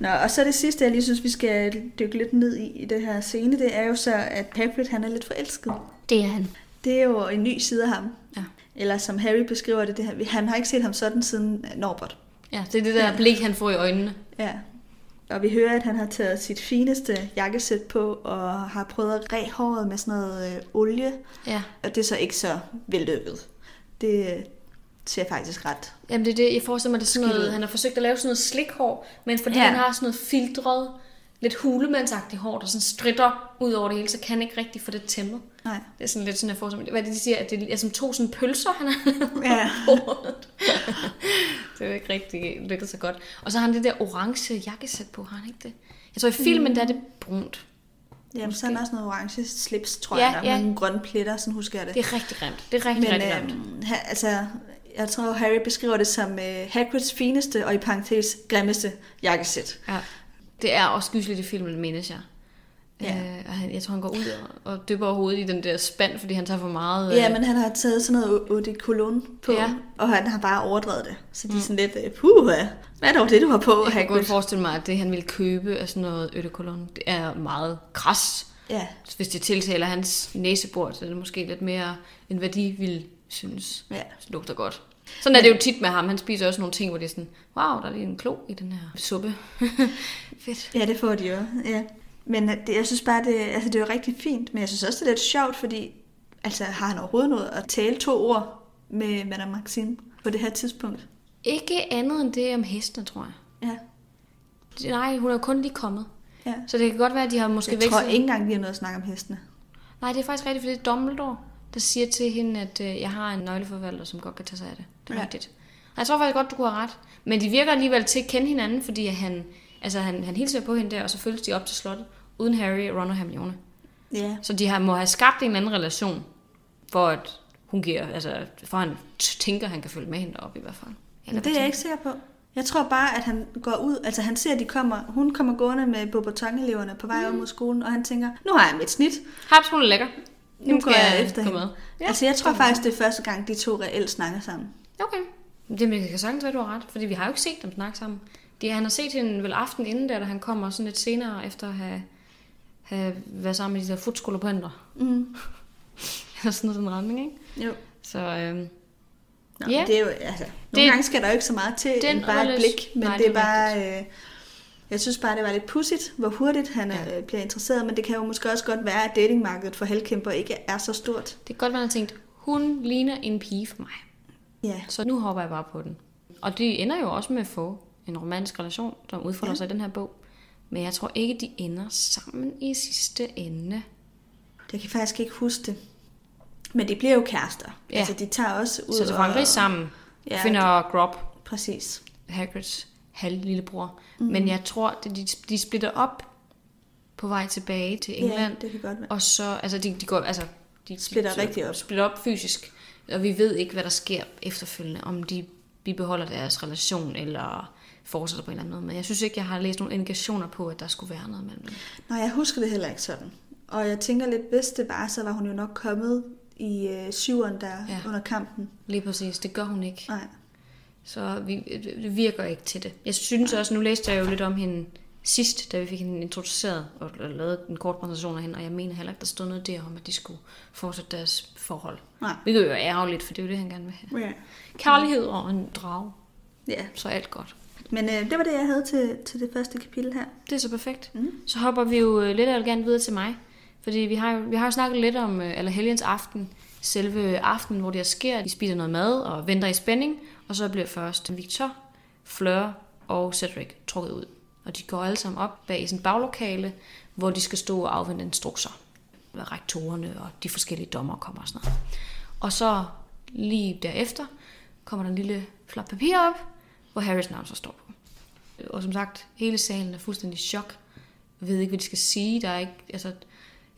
Speaker 2: Nå, og så det sidste, jeg lige synes, vi skal dykke lidt ned i i det her scene, det er jo så, at Hagrid han er lidt forelsket.
Speaker 1: Det er han.
Speaker 2: Det er jo en ny side af ham.
Speaker 1: Ja.
Speaker 2: Eller som Harry beskriver det, det her, han har ikke set ham sådan siden Norbert.
Speaker 1: Ja, det er det der
Speaker 2: Ja.
Speaker 1: blik, han får i øjnene.
Speaker 2: Ja. Og vi hører, at han har taget sit fineste jakkesæt på, og har prøvet at ræ håret med sådan noget øh, olie.
Speaker 1: Ja.
Speaker 2: Og det er så ikke så vellykket. Det ser faktisk ret.
Speaker 1: Jamen det er det, jeg forestiller mig, det er sådan noget, han har forsøgt at lave sådan noget slikhår, men fordi
Speaker 2: Ja.
Speaker 1: ja. han har sådan noget filtret, lidt hulemandsagtigt hår, der sådan stritter ud over det hele, så kan han ikke rigtig få det tæmmet.
Speaker 2: Nej.
Speaker 1: Det er sådan lidt sådan, jeg forestiller mig. Hvad er det, de siger? At det er som to sådan pølser, han har
Speaker 2: Ja.
Speaker 1: det er jo ikke rigtig lykket så godt. Og så har han det der orange jakkesæt på, har han ikke det? Jeg tror i filmen, der er det brunt.
Speaker 2: Jamen, så er der også noget orange slips, tror
Speaker 1: Ja,
Speaker 2: jeg, der,
Speaker 1: ja.
Speaker 2: med nogle grønne pletter, sådan husker jeg det.
Speaker 1: Det er rigtig grimt. Det er rigtig,
Speaker 2: Men
Speaker 1: rigtig grimt.
Speaker 2: øh, ha, altså, jeg tror, Harry beskriver det som øh, Hagrids fineste og i parentes grimmeste jakkesæt.
Speaker 1: Ja. Det er også gysligt i filmen, menes jeg.
Speaker 2: Ja.
Speaker 1: Øh, han, jeg tror, han går ud og, og dypper hovedet i den der spand, fordi han tager for meget...
Speaker 2: Ja,
Speaker 1: øh,
Speaker 2: men han har taget sådan noget eau de cologne på,
Speaker 1: Ja.
Speaker 2: og han har bare overdrevet det. Så de er sådan lidt, øh, puh, hvad er dog det, du har på,
Speaker 1: Jeg kan
Speaker 2: Hagrid?
Speaker 1: godt forestille mig, at det, han ville købe af sådan noget eau de cologne, det er meget kras.
Speaker 2: Ja,
Speaker 1: Hvis det tiltaler hans næsebord, så er det måske lidt mere, end hvad de ville synes
Speaker 2: ja.
Speaker 1: lugter godt. Sådan er det jo tit med ham. Han spiser også nogle ting, hvor det er sådan, wow, der er lige en klo i den her suppe. Fedt.
Speaker 2: Ja, det får de jo. Ja. Men øh, det, jeg synes bare, det, altså, det er jo rigtig fint, men jeg synes også, det er lidt sjovt, fordi altså, har han overhovedet noget at tale to ord med Madame Maxine på det her tidspunkt?
Speaker 1: Ikke andet end det om hestene, tror jeg.
Speaker 2: Ja,
Speaker 1: Nej, hun er jo kun lige kommet.
Speaker 2: ja.
Speaker 1: Så det kan godt være, at de har måske
Speaker 2: Jeg tror
Speaker 1: vekslet-
Speaker 2: ikke engang, vi har noget at snakke om hestene.
Speaker 1: Nej, det er faktisk rigtigt, for det er Dumbledore, der siger til hende, at øh, jeg har en nøgleforvalter, som godt kan tage sig af det. Det er
Speaker 2: Ja.
Speaker 1: rigtigt. Og Jeg tror faktisk godt, du kunne have ret. Men de virker alligevel til at kende hinanden, fordi han, altså han, han hilser på hende der, og så følges de op til slottet, uden Harry, Ron og Hermione.
Speaker 2: Ja,
Speaker 1: Så de har, må have skabt en eller anden relation, for at hun giver, altså for han tænker, han kan følge med hende op i hvert fald.
Speaker 2: men det er jeg ikke sikker på. Jeg tror bare, at han går ud, altså han ser, at de kommer, hun kommer gående med Boboton-eleverne på vej op mod skolen, og han tænker, nu har jeg mit snit,
Speaker 1: Haps, hun er lækker.
Speaker 2: Nu
Speaker 1: Hende
Speaker 2: går
Speaker 1: skal
Speaker 2: jeg efter
Speaker 1: gå med.
Speaker 2: Ja, altså jeg tror faktisk, det er første gang, de to reelt snakker sammen.
Speaker 1: Okay. Det men det kan sagtens være, du har ret, fordi vi har jo ikke set dem snakke sammen. De, han har set hende vel aften inden der, da han kommer sådan lidt senere efter at have, have været sammen med de der fodskolerbrænder.
Speaker 2: Mm.
Speaker 1: Eller sådan noget, den retning, ikke?
Speaker 2: Jo.
Speaker 1: Så øhm,
Speaker 2: Nå,
Speaker 1: Ja.
Speaker 2: det er jo, altså, nogle
Speaker 1: Det-
Speaker 2: gange skal der jo ikke så meget til,
Speaker 1: Den
Speaker 2: end bare et blik, men
Speaker 1: Nej,
Speaker 2: det er
Speaker 1: det er
Speaker 2: bare, øh, jeg synes bare, det var lidt pudsigt, hvor hurtigt han
Speaker 1: Ja.
Speaker 2: øh, bliver interesseret, men det kan jo måske også godt være, at datingmarkedet for halvkæmper ikke er så stort.
Speaker 1: det kan godt være, at han tænkt, hun ligner en pige for mig.
Speaker 2: Ja,
Speaker 1: Så nu hopper jeg bare på den. Og de ender jo også med at få en romantisk relation, som udfolder
Speaker 2: Ja.
Speaker 1: sig i den her bog. Men jeg tror ikke, de ender sammen i sidste ende.
Speaker 2: det kan jeg faktisk ikke huske det. Men de bliver jo kærester.
Speaker 1: Ja.
Speaker 2: Altså, de tager også ud
Speaker 1: Så til Frankrig sammen
Speaker 2: Ja,
Speaker 1: finder Grob
Speaker 2: Præcis.
Speaker 1: Hagrids halv lillebror. Mm. Men jeg tror, at de, de splitter op på vej tilbage til England.
Speaker 2: Ja, det kan godt være.
Speaker 1: Og så, altså de, de går, altså, de
Speaker 2: Splitter
Speaker 1: de,
Speaker 2: rigtig op.
Speaker 1: Splitter op fysisk. Og vi ved ikke, hvad der sker efterfølgende, om de bibeholder deres relation, eller fortsætter på en eller anden måde. Men jeg synes ikke, jeg har læst nogle indikationer på, at der skulle være noget mellem dem.
Speaker 2: Nej, jeg husker det heller ikke sådan. Og jeg tænker lidt, hvis det var, så var hun jo nok kommet i øh, syveren der ja.
Speaker 1: Ja.
Speaker 2: under kampen.
Speaker 1: Lige præcis, det gør hun ikke.
Speaker 2: Nej.
Speaker 1: Så vi, det virker ikke til det. Jeg synes også, nu læste jeg jo lidt om hende sidst, da vi fik hende introduceret og lavet en kort præsentation af hende, og jeg mener heller ikke, der stod noget der om, at de skulle fortsætte deres forhold.
Speaker 2: Nej.
Speaker 1: Hvilket jo er ærgerligt, for det er jo det, han gerne vil have.
Speaker 2: Ja.
Speaker 1: Kærlighed og en drag,
Speaker 2: ja.
Speaker 1: så alt godt.
Speaker 2: Men øh, det var det, jeg havde til, til det første kapitel her.
Speaker 1: Det er så perfekt.
Speaker 2: Mm.
Speaker 1: Så hopper vi jo øh, lidt elegant videre til mig. Fordi vi har jo, vi har jo snakket lidt om øh, eller helgens aften, selve aftenen, hvor det sker. De spiser noget mad og venter i spænding, og så bliver først Victor, Fleur og Cedric trukket ud. Og de går alle sammen op bag i sådan baglokale, hvor de skal stå og afvente instrukser. Hvad rektorerne og de forskellige dommer kommer og sådan noget. Og så lige derefter kommer der en lille flap papir op, hvor Harrys navn så står på. Og som sagt, hele salen er fuldstændig i chok. Jeg ved ikke, hvad de skal sige. Der er ikke, altså,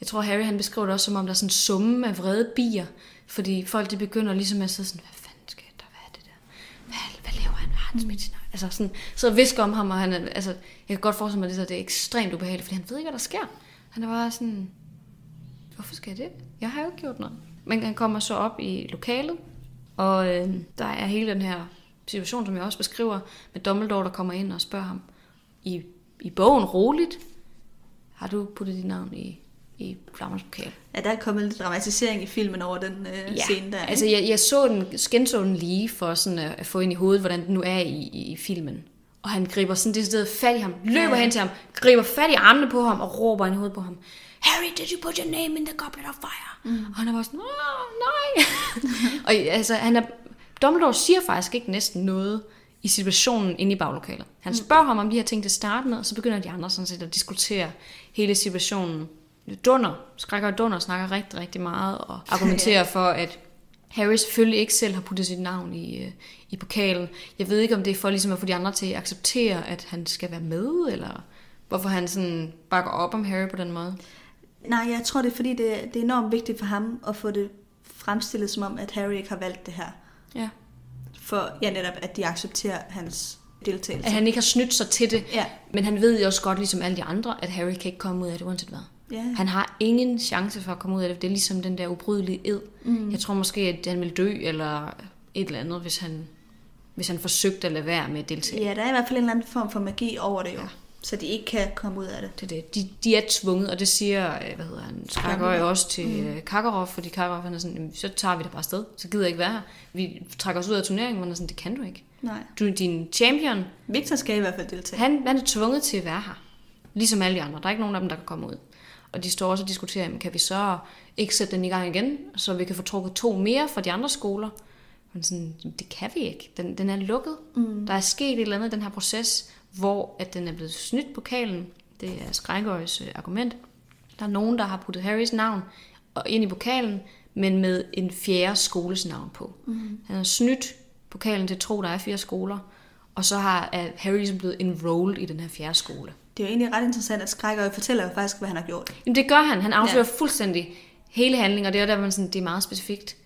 Speaker 1: jeg tror, Harry han beskriver det også, som om der er sådan en summe af vrede bier. Fordi folk de begynder ligesom at sidde sådan, hvad fanden sker der? Hvad er det der? Hvad, hvad laver han? Altså sådan, så visker om ham, og han altså, jeg kan godt forestille mig, at det, så det er ekstremt ubehageligt, fordi han ved ikke, hvad der sker. Han er bare sådan, hvorfor skal jeg det? Jeg har jo ikke gjort noget. Men han kommer så op i lokalet, og øh, der er hele den her situation, som jeg også beskriver, med Dumbledore, der kommer ind og spørger ham i, i bogen roligt, har du puttet dit navn i i flammens pokal.
Speaker 2: Ja, der er kommet lidt dramatisering i filmen over den øh,
Speaker 1: Ja,
Speaker 2: scene der.
Speaker 1: altså jeg, jeg så den, skenså den lige for sådan at, at få ind i hovedet, hvordan den nu er i, i, i filmen. Og han griber sådan det sted fat i ham, løber
Speaker 2: Ja.
Speaker 1: hen til ham, griber fat i armene på ham og råber ind i hovedet på ham. Harry, did you put your name in the goblet of fire? Mm. Og han er bare sådan, åh, nej. og altså, han er, Dumbledore siger faktisk ikke næsten noget i situationen inde i baglokalet. Han spørger ham om de her ting til start med, og så begynder de andre sådan set at diskutere hele situationen. Dunder, skrækker og Dunder snakker rigtig, rigtig meget og argumenterer for, at Harry selvfølgelig ikke selv har puttet sit navn i, øh, i pokalen. Jeg ved ikke, om det er for ligesom at få de andre til at acceptere, at han skal være med, eller hvorfor han sådan bakker op om Harry på den måde.
Speaker 2: Nej, jeg tror, det er fordi, det, det er enormt vigtigt for ham at få det fremstillet som om, at Harry ikke har valgt det her.
Speaker 1: Ja.
Speaker 2: For ja, netop, at de accepterer hans deltagelse.
Speaker 1: At han ikke har snydt sig til det.
Speaker 2: Ja.
Speaker 1: Men han ved jo også godt, ligesom alle de andre, at Harry kan ikke komme ud af det, uanset hvad.
Speaker 2: Ja.
Speaker 1: Han har ingen chance for at komme ud af det. Det er ligesom den der ubrydelige ed. Mm. Jeg tror måske, at han ville dø, eller et eller andet, hvis han, hvis han forsøgte at lade være med at deltage.
Speaker 2: Ja, der er i hvert fald en eller anden form for magi over det jo. Ja. Så de ikke kan komme ud af det.
Speaker 1: Det er det. De, de er tvunget, og det siger, øh, hvad hedder han, jo også til mm. Kakarov, fordi Kakarov han er sådan, "Jamen, så tager vi det bare afsted. Så gider jeg ikke være her. Vi trækker os ud af turneringen, han er sådan, det kan du ikke.
Speaker 2: Nej.
Speaker 1: Du er din champion.
Speaker 2: Victor skal i hvert fald deltage.
Speaker 1: Han, han er tvunget til at være her. Ligesom alle de andre. Der er ikke nogen af dem, der kan komme ud. Og de står også og diskuterer, jamen, kan vi så ikke sætte den i gang igen, så vi kan få trukket to mere fra de andre skoler? Men sådan, "Jamen, det kan vi ikke. Den, den er lukket. Mm. Der er sket et eller andet i den her proces, hvor at den er blevet snydt pokalen. Det er Skrækøjs øh, argument. Der er nogen, der har puttet Harrys navn ind i pokalen, men med en fjerde skoles navn på. Mm. Han har snydt pokalen til tro, der er fire skoler, og så har er Harry ligesom blevet enrolled i den her fjerde skole.
Speaker 2: Det er jo egentlig ret interessant, at Skrækker fortæller jo faktisk, hvad han har gjort.
Speaker 1: Jamen det gør han. Han afslører ja. fuldstændig hele handlingen, og det er der, man sådan, det er meget specifikt.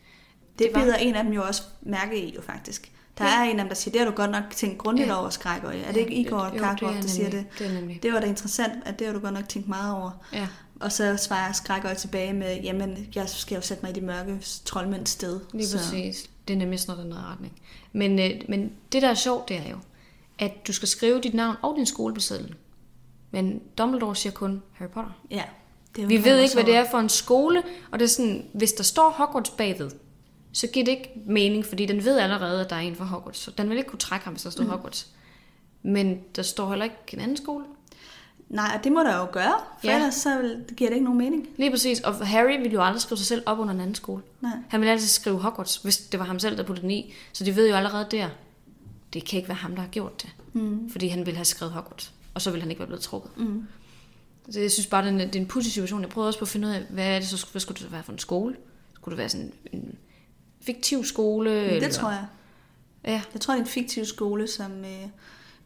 Speaker 2: Det,
Speaker 1: var-
Speaker 2: det bider en af dem jo også mærke i, jo faktisk. Der
Speaker 1: Ja.
Speaker 2: er en af dem, der siger, det har du godt nok tænkt grundigt
Speaker 1: Ja.
Speaker 2: over, Skrækker. Er det ikke Igor
Speaker 1: det
Speaker 2: Karkov,
Speaker 1: er
Speaker 2: der siger det?
Speaker 1: Det er nemlig.
Speaker 2: Det var da interessant, at det har du godt nok tænkt meget over.
Speaker 1: Ja.
Speaker 2: Og så svarer Skrækker tilbage med, jamen, jeg skal jo sætte mig i de mørke troldmænds sted.
Speaker 1: Lige
Speaker 2: så,
Speaker 1: præcis. Det er nemlig sådan noget, den retning. Men, øh, men det, der er sjovt, det er jo, at du skal skrive dit navn og din skole på sedlen. Men Dumbledore siger kun Harry Potter.
Speaker 2: Ja. Det er
Speaker 1: Vi ved ikke, hvad det er for en skole, og det er sådan, hvis der står Hogwarts bagved, så giver det ikke mening, fordi den ved allerede, at der er en fra Hogwarts, så den vil ikke kunne trække ham, hvis der står mm. Hogwarts. Men der står heller ikke en anden skole.
Speaker 2: Nej, og det må der jo gøre, for
Speaker 1: Ja.
Speaker 2: ellers så giver det ikke nogen mening.
Speaker 1: Lige præcis, og Harry ville jo aldrig skrive sig selv op under en anden skole.
Speaker 2: Nej.
Speaker 1: Han ville altid skrive Hogwarts, hvis det var ham selv, der puttede den i. Så de ved jo allerede der, det kan ikke være ham, der har gjort det. Mm. Fordi han ville have skrevet Hogwarts, og så ville han ikke være blevet trukket.
Speaker 2: Mm.
Speaker 1: Så jeg synes bare, det er en, det er en pudsig situation. Jeg prøvede også på at finde ud af, hvad er det så, hvad skulle det være for en skole? Skulle det være sådan en fiktiv skole?
Speaker 2: Det
Speaker 1: eller?
Speaker 2: tror jeg.
Speaker 1: Ja,
Speaker 2: Jeg tror, det er en fiktiv skole, som øh,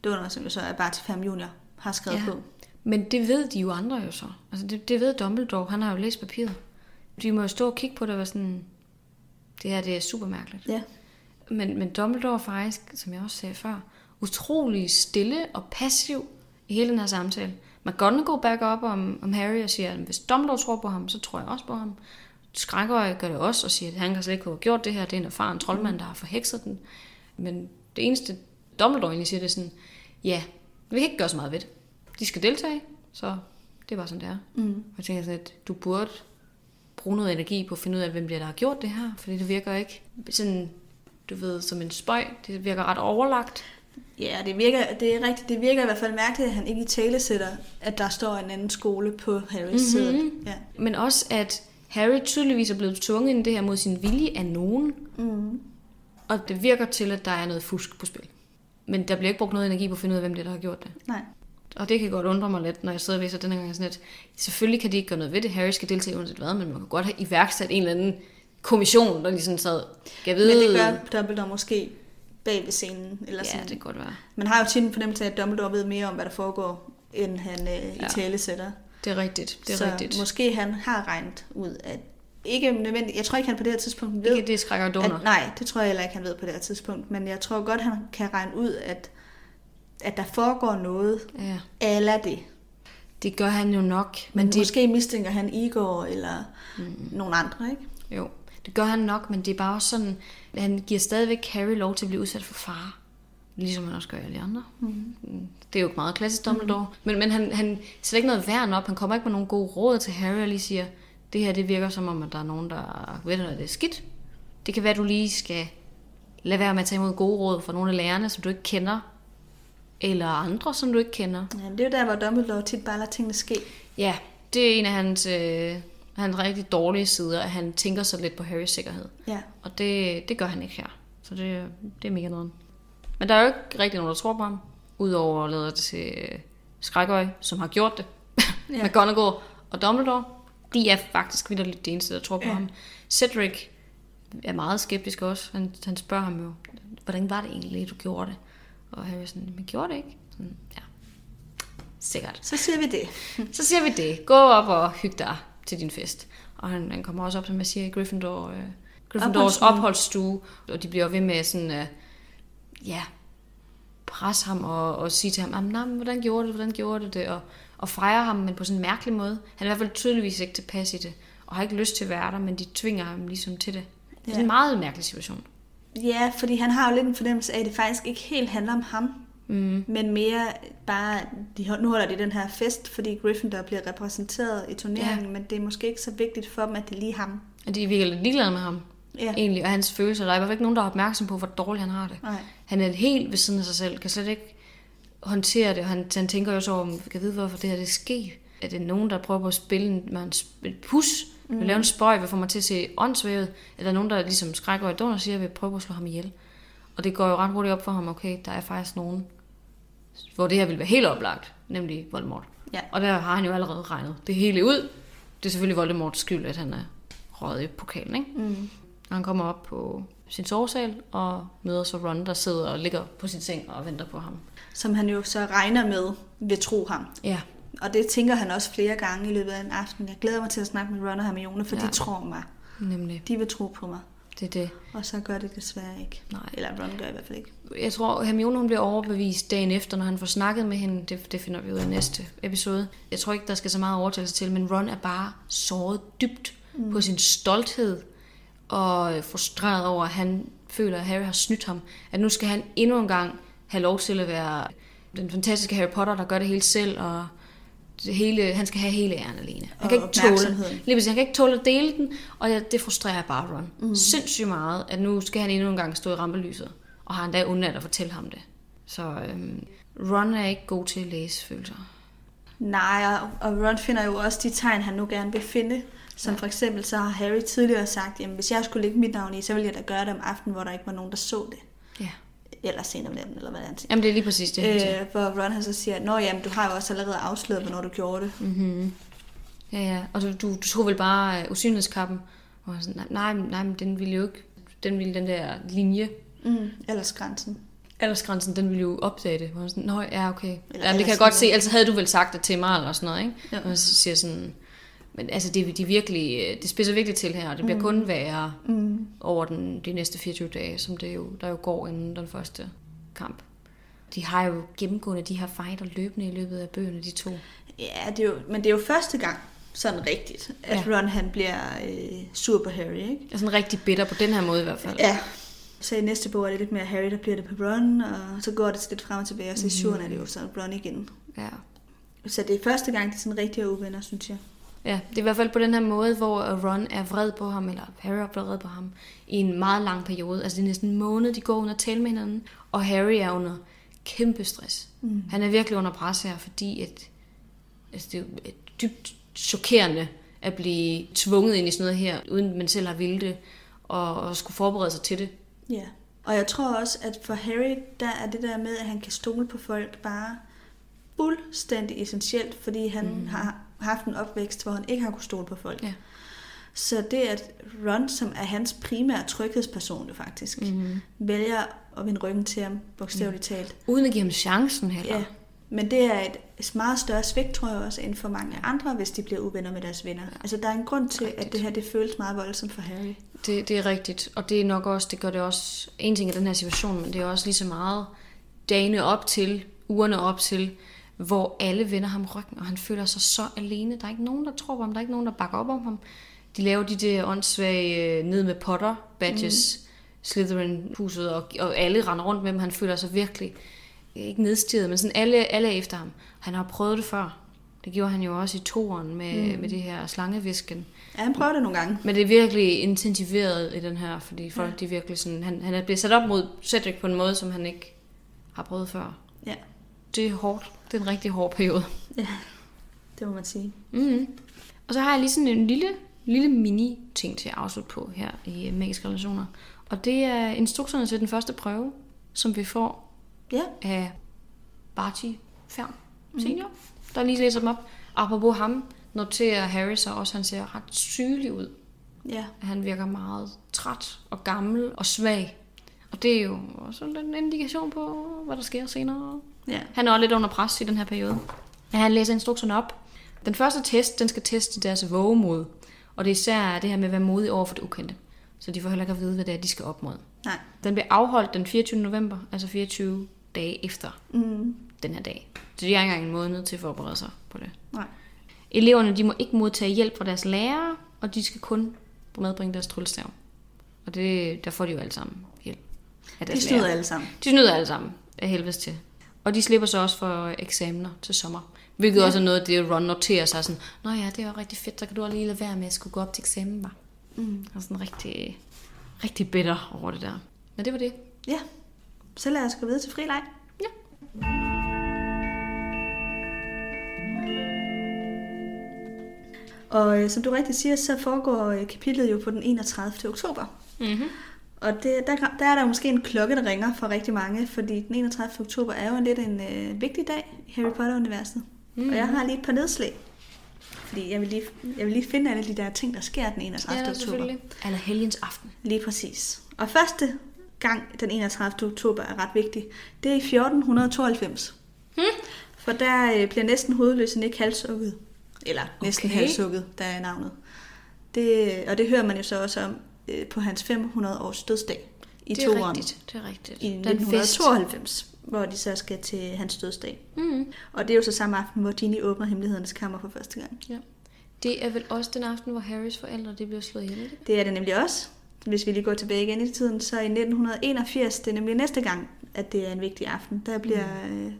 Speaker 2: Dunder, som jo så er bare til 5 junior, har skrevet
Speaker 1: Ja.
Speaker 2: på.
Speaker 1: men det ved de jo andre jo så. Altså det, det ved Dumbledore, han har jo læst papiret. De må jo stå og kigge på det og være sådan, det her det er super mærkeligt.
Speaker 2: Ja.
Speaker 1: Men, men Dumbledore er faktisk, som jeg også sagde før, utrolig stille og passiv i hele den her samtale. McGonagall backer op om, om Harry og siger, at hvis Dumbledore tror på ham, så tror jeg også på ham. Skrækker gør det også og siger, at han kan slet ikke have gjort det her. Det er en erfaren troldmand, der har forhekset den. Men det eneste Dumbledore egentlig siger, det er sådan, ja, vi kan ikke gøre så meget ved det. De skal deltage, så det er bare sådan, det er.
Speaker 2: Mm.
Speaker 1: Og jeg tænker sådan, at du burde bruge noget energi på at finde ud af, hvem det er, der har gjort det her. Fordi det virker ikke sådan, du ved, som en spøj. Det virker ret overlagt.
Speaker 2: Ja, det virker, det er rigtigt. Det virker i hvert fald mærkeligt, at han ikke i tale sætter, at der står en anden skole på Harrys mm-hmm. side. Ja.
Speaker 1: Men også, at Harry tydeligvis er blevet tvunget ind i det her mod sin vilje af nogen.
Speaker 2: Mm.
Speaker 1: Og det virker til, at der er noget fusk på spil. Men der bliver ikke brugt noget energi på at finde ud af, hvem det er, der har gjort det.
Speaker 2: Nej.
Speaker 1: Og det kan godt undre mig lidt, når jeg sidder og læser den her gang sådan, at selvfølgelig kan de ikke gøre noget ved det. Harry skal deltage uanset hvad, men man kan godt have iværksat en eller anden kommission, der ligesom sad, kan vide...
Speaker 2: Men det gør Dumbledore måske bag ved scenen. Eller
Speaker 1: Ja,
Speaker 2: sådan.
Speaker 1: det kan godt være.
Speaker 2: Man har jo tit en fornemmelse af, at Dumbledore ved mere om, hvad der foregår, end han øh, i
Speaker 1: Ja.
Speaker 2: tale sætter.
Speaker 1: Det er rigtigt. Det er
Speaker 2: så
Speaker 1: rigtigt.
Speaker 2: måske han har regnet ud, at ikke nødvendigt, jeg tror ikke, han på det her tidspunkt ved,
Speaker 1: Ikke det skrækker doner.
Speaker 2: at, nej, det tror jeg heller ikke, han ved på det her tidspunkt, men jeg tror godt, han kan regne ud, at, at der foregår noget
Speaker 1: Ja,
Speaker 2: ala det.
Speaker 1: det gør han jo nok.
Speaker 2: Men
Speaker 1: Men det,
Speaker 2: måske mistænker han Igor eller mm. nogen andre, ikke?
Speaker 1: jo, det gør han nok, men det er bare også sådan, at han giver stadigvæk Harry lov til at blive udsat for fare. Ligesom han også gør alle de andre. Mm. Det er jo meget klassisk Dumbledore. Mm. Men, men han, han sætter ikke noget værn op. Han kommer ikke med nogen gode råd til Harry og lige siger, det her det virker som om, at der er nogen, der ved, at det er skidt. Det kan være, at du lige skal lade være med at tage imod gode råd fra nogle af lærerne, som du ikke kender. Eller andre, som du ikke kender.
Speaker 2: Ja, det er jo der, hvor Dumbledore tit bare lader tingene ske.
Speaker 1: Ja, det er en af hans, øh, hans rigtig dårlige sider, at han tænker så lidt på Harrys sikkerhed.
Speaker 2: Ja.
Speaker 1: Og det, det gør han ikke her. Så det, det er mega noget. Men der er jo ikke rigtig nogen, der tror på ham. Udover at lade det til Skrækøj, som har gjort det. Ja. McGonagall og Dumbledore. De er faktisk vildt det eneste, der tror på ja. Ham. Cedric er meget skeptisk også. Han, han spørger ham jo, hvordan var det egentlig, du gjorde det? Og Harry sådan, men gjorde det ikke? Sådan, ja, sikkert.
Speaker 2: Så siger vi det.
Speaker 1: Så siger vi det. Gå op og hygge dig til din fest. Og han, han kommer også op, som jeg siger, i Gryffindor, øh, Gryffindors
Speaker 2: Opholdsstue.
Speaker 1: opholdsstue. Og de bliver ved med sådan, øh, ja, presse ham og, og sige til ham, "Jamen, nej, men hvordan gjorde det, hvordan gjorde det det? Og, og fejre ham, men på sådan en mærkelig måde. Han er i hvert fald tydeligvis ikke tilpas i det. Og har ikke lyst til at være der, men de tvinger ham ligesom til det. Det er
Speaker 2: Ja.
Speaker 1: en meget mærkelig situation.
Speaker 2: Ja, fordi han har jo lidt en fornemmelse af, at det faktisk ikke helt handler om ham. Mm. Men mere bare, de, nu holder de den her fest, fordi Gryffindor bliver repræsenteret i turneringen, ja. men det er måske ikke så vigtigt for dem, at det er lige ham.
Speaker 1: Og de virker lidt ligeglade med ham.
Speaker 2: Ja.
Speaker 1: Egentlig, og hans følelser. Der er i hvert fald ikke nogen, der er opmærksom på, hvor dårligt han har det.
Speaker 2: Nej.
Speaker 1: Han er helt ved siden af sig selv, kan slet ikke håndtere det. og Han, han tænker jo så om, kan vide, hvorfor det her det sker. Er det nogen, der prøver på at spille en, med en et pus, mm. vil lave en spøj, vil få mig til at se åndssvævet? Eller er der nogen, der ligesom skrækker i dun og siger, at vil prøve at slå ham ihjel? Og det går jo ret hurtigt op for ham, okay, der er faktisk nogen, hvor det her vil være helt oplagt, nemlig Voldemort.
Speaker 2: Ja.
Speaker 1: Og der har han jo allerede regnet det hele ud. Det er selvfølgelig Voldemorts skyld, at han er røget i pokalen, ikke?
Speaker 2: Mm.
Speaker 1: Og han kommer op på sin sovesal og møder så Ron, der sidder og ligger på sin seng og venter på ham.
Speaker 2: Som han jo så regner med vil tro ham.
Speaker 1: Ja,
Speaker 2: Og det tænker han også flere gange i løbet af en aften. Jeg glæder mig til at snakke med Ron og Hermione, for. Ja. de tror mig.
Speaker 1: nemlig.
Speaker 2: De vil tro på mig.
Speaker 1: Det er det.
Speaker 2: Og så gør det desværre ikke.
Speaker 1: Nej.
Speaker 2: Eller Ron gør i hvert fald ikke.
Speaker 1: Jeg tror, Hermione hun bliver overbevist dagen efter, når han får snakket med hende. Det, det finder vi ud af i næste episode. Jeg tror ikke, der skal så meget overtagelse til, men Ron er bare såret dybt mm. på sin stolthed og frustreret over, at han føler, at Harry har snydt ham. At nu skal han endnu en gang have lov til at være den fantastiske Harry Potter, der gør det hele selv, og hele, han skal have hele æren alene. Han kan ikke tåle, lige han kan ikke tåle at dele den, og det frustrerer bare Ron. Mm. Sindssygt meget, at nu skal han endnu en gang stå i rampelyset, og har endda undladt at fortælle ham det. Så øhm, Ron er ikke god til at læse følelser.
Speaker 2: Nej, og- og Ron finder jo også de tegn, han nu gerne vil finde. Som ja. for eksempel så har Harry tidligere sagt, jamen hvis jeg skulle lægge mit navn i, så ville jeg da gøre det om aftenen, hvor der ikke var nogen, der så det.
Speaker 1: Ja.
Speaker 2: Eller senere om natten, eller hvad han siger.
Speaker 1: Jamen det er lige præcis det.
Speaker 2: Øh, hvor Ron han så siger, nå jamen, du har jo også allerede afsløret, hvornår du gjorde det.
Speaker 1: Mm-hmm. Ja, ja. Og du, du, du tog vel bare øh, usynlighedskappen. Og sådan, nej, nej, men den ville jo ikke, den ville den der linje,
Speaker 2: Mm. Aldersgrænsen.
Speaker 1: aldersgrænsen, den ville jo opdage det. Hvor sådan, Nå, ja, okay.
Speaker 2: Eller
Speaker 1: Jamen, det kan jeg godt se, ellers havde du vel sagt det til mig, eller sådan noget, ikke?
Speaker 2: Ja.
Speaker 1: Og så siger sådan, men altså, det, de virkelig, øh, det spidser virkelig til her, og det bliver mm. kun værre
Speaker 2: Mm.
Speaker 1: over den, de næste 24 dage, som det jo, der jo går inden den første kamp. De har jo gennemgående de her fighter løbende i løbet af bøgerne, de to.
Speaker 2: Ja, det er jo, men det er jo første gang, sådan rigtigt, at
Speaker 1: Ja.
Speaker 2: Ron han bliver øh, sur på Harry, ikke?
Speaker 1: Er sådan rigtig bitter på den her måde i hvert fald.
Speaker 2: Ja. Så i næste bog er det lidt mere Harry, der bliver det på Ron, og så går det lidt frem og tilbage, og så i syvende er det jo så Ron igen.
Speaker 1: ja.
Speaker 2: Så det er første gang, de sådan rigtig er uvenner, synes jeg.
Speaker 1: Ja, det er i hvert fald på den her måde, hvor Ron er vred på ham, eller Harry er vred på ham, i en meget lang periode. Altså det er næsten en måned, de går under at tale med hinanden, og Harry er under kæmpe stress. Mm. Han er virkelig under pres her, fordi at, altså det er et dybt chokerende at blive tvunget ind i sådan noget her, uden man selv har ville det, og, og skulle forberede sig til det.
Speaker 2: Ja. Og jeg tror også, at for Harry, der er det der med, at han kan stole på folk bare fuldstændig essentielt, fordi han mm. har haft en opvækst, hvor han ikke har kunnet stole på folk.
Speaker 1: Ja.
Speaker 2: Så det, at Ron, som er hans primære tryghedsperson jo faktisk, mm. vælger at vende ryggen til ham, bogstaveligt mm. talt.
Speaker 1: Uden at give ham chancen heller.
Speaker 2: Ja. Men det er et meget større svigt, tror jeg også, end for mange andre, hvis de bliver uvenner med deres venner. Ja. Altså, der er en grund til,
Speaker 1: Rigtigt.
Speaker 2: at det her det føles meget voldsomt for Harry.
Speaker 1: Det, det er rigtigt, og det er nok også, det gør det også, en ting i den her situation, men det er også lige så meget dagene op til, ugerne op til, hvor alle vender ham ryggen, og han føler sig så alene. Der er ikke nogen, der tror på ham, der er ikke nogen, der bakker op om ham. De laver de der åndssvage øh, ned med Potter badges Slytherin-huset, og, og alle render rundt med ham. Han føler sig virkelig, ikke nedstiget, men sådan alle, alle er efter ham. Han har prøvet det før. Det gjorde han jo også i toeren med, mm. med det her slangevisken.
Speaker 2: Ja, han prøver det nogle gange.
Speaker 1: Men det er virkelig intensiveret i den her, fordi folk ja. de virkelig sådan, han, han er blevet sat op mod Cedric på en måde, som han ikke har prøvet før.
Speaker 2: Ja,
Speaker 1: Det er hårdt. Det er en rigtig hård periode.
Speaker 2: ja. det må man sige.
Speaker 1: Mm-hmm. Og så har jeg lige sådan en lille, lille mini-ting til at afslutte på her i øh, Magiske Relationer. Og det er instrukserne til den første prøve, som vi får
Speaker 2: Ja,
Speaker 1: af Barty Færm senior, mm. der lige læser dem op. Apropos ham, noterer Harry så også, at han ser ret sygelig ud.
Speaker 2: ja.
Speaker 1: At han virker meget træt og gammel og svag. Og det er jo også en indikation på, hvad der sker senere.
Speaker 2: Ja.
Speaker 1: Han er også lidt under pres i den her periode. Ja, han læser instrukserne op. Den første test, den skal teste deres vågemod. Og det er især det her med at være modig over for det ukendte. Så de får heller ikke at vide, hvad det er, de skal op mod.
Speaker 2: Nej.
Speaker 1: Den bliver afholdt den 24. november, altså 24 dage efter
Speaker 2: Mm.
Speaker 1: den her dag. Så de har ikke engang en måned til at forberede sig på det.
Speaker 2: Nej.
Speaker 1: Eleverne de må ikke modtage hjælp fra deres lærere, og de skal kun medbringe deres tryllestav. Og det, der får de jo alle sammen hjælp af
Speaker 2: De
Speaker 1: deres
Speaker 2: snyder
Speaker 1: lærere.
Speaker 2: alle sammen.
Speaker 1: De snyder alle sammen af helvedes til. Og de slipper så også for eksamener til sommer. Hvilket ja. også er noget af det, Ron noterer sig sådan, Nå ja, det var rigtig fedt, så kan du også lige lade være med at skulle gå op til eksamen, var.
Speaker 2: Mm.
Speaker 1: Og sådan rigtig, rigtig bitter over det der. Men det var det.
Speaker 2: Ja. Så lad os gå videre til fri leg.
Speaker 1: Ja.
Speaker 2: Og øh, som du rigtig siger, så foregår øh, kapitlet jo på den 31. oktober.
Speaker 1: Mm-hmm.
Speaker 2: Og det, der, der er der måske en klokke, der ringer for rigtig mange, fordi den 31. oktober er jo en lidt en øh, vigtig dag i Harry Potter-universet. Mm. Og jeg har lige et par nedslag. Fordi jeg vil, lige, jeg vil lige finde alle de der ting, der sker den 31.
Speaker 1: Ja,
Speaker 2: oktober.
Speaker 1: Eller helgens aften.
Speaker 2: Lige præcis. Og første gang den 31. oktober er ret vigtig, det er i 1492.
Speaker 1: Hmm?
Speaker 2: For der øh, bliver næsten hovedløse Nick halshugget. Eller næsten
Speaker 1: okay.
Speaker 2: halshugget, der er navnet. Det, og det hører man jo så også om øh, på hans 500 års dødsdag i
Speaker 1: det er
Speaker 2: toeren
Speaker 1: rigtigt. Det er rigtigt.
Speaker 2: i
Speaker 1: Den fest.
Speaker 2: 1992, hvor de så skal til hans dødsdag.
Speaker 1: Mm.
Speaker 2: Og det er jo så samme aften, hvor Ginny åbner hemmelighedernes kammer for første gang.
Speaker 1: Ja. Det er vel også den aften, hvor Harrys forældre de bliver slået ihjel, ikke?
Speaker 2: Det er det nemlig også. Hvis vi lige går tilbage igen i tiden, så i 1981, det er nemlig næste gang, at det er en vigtig aften. Der bliver, mm.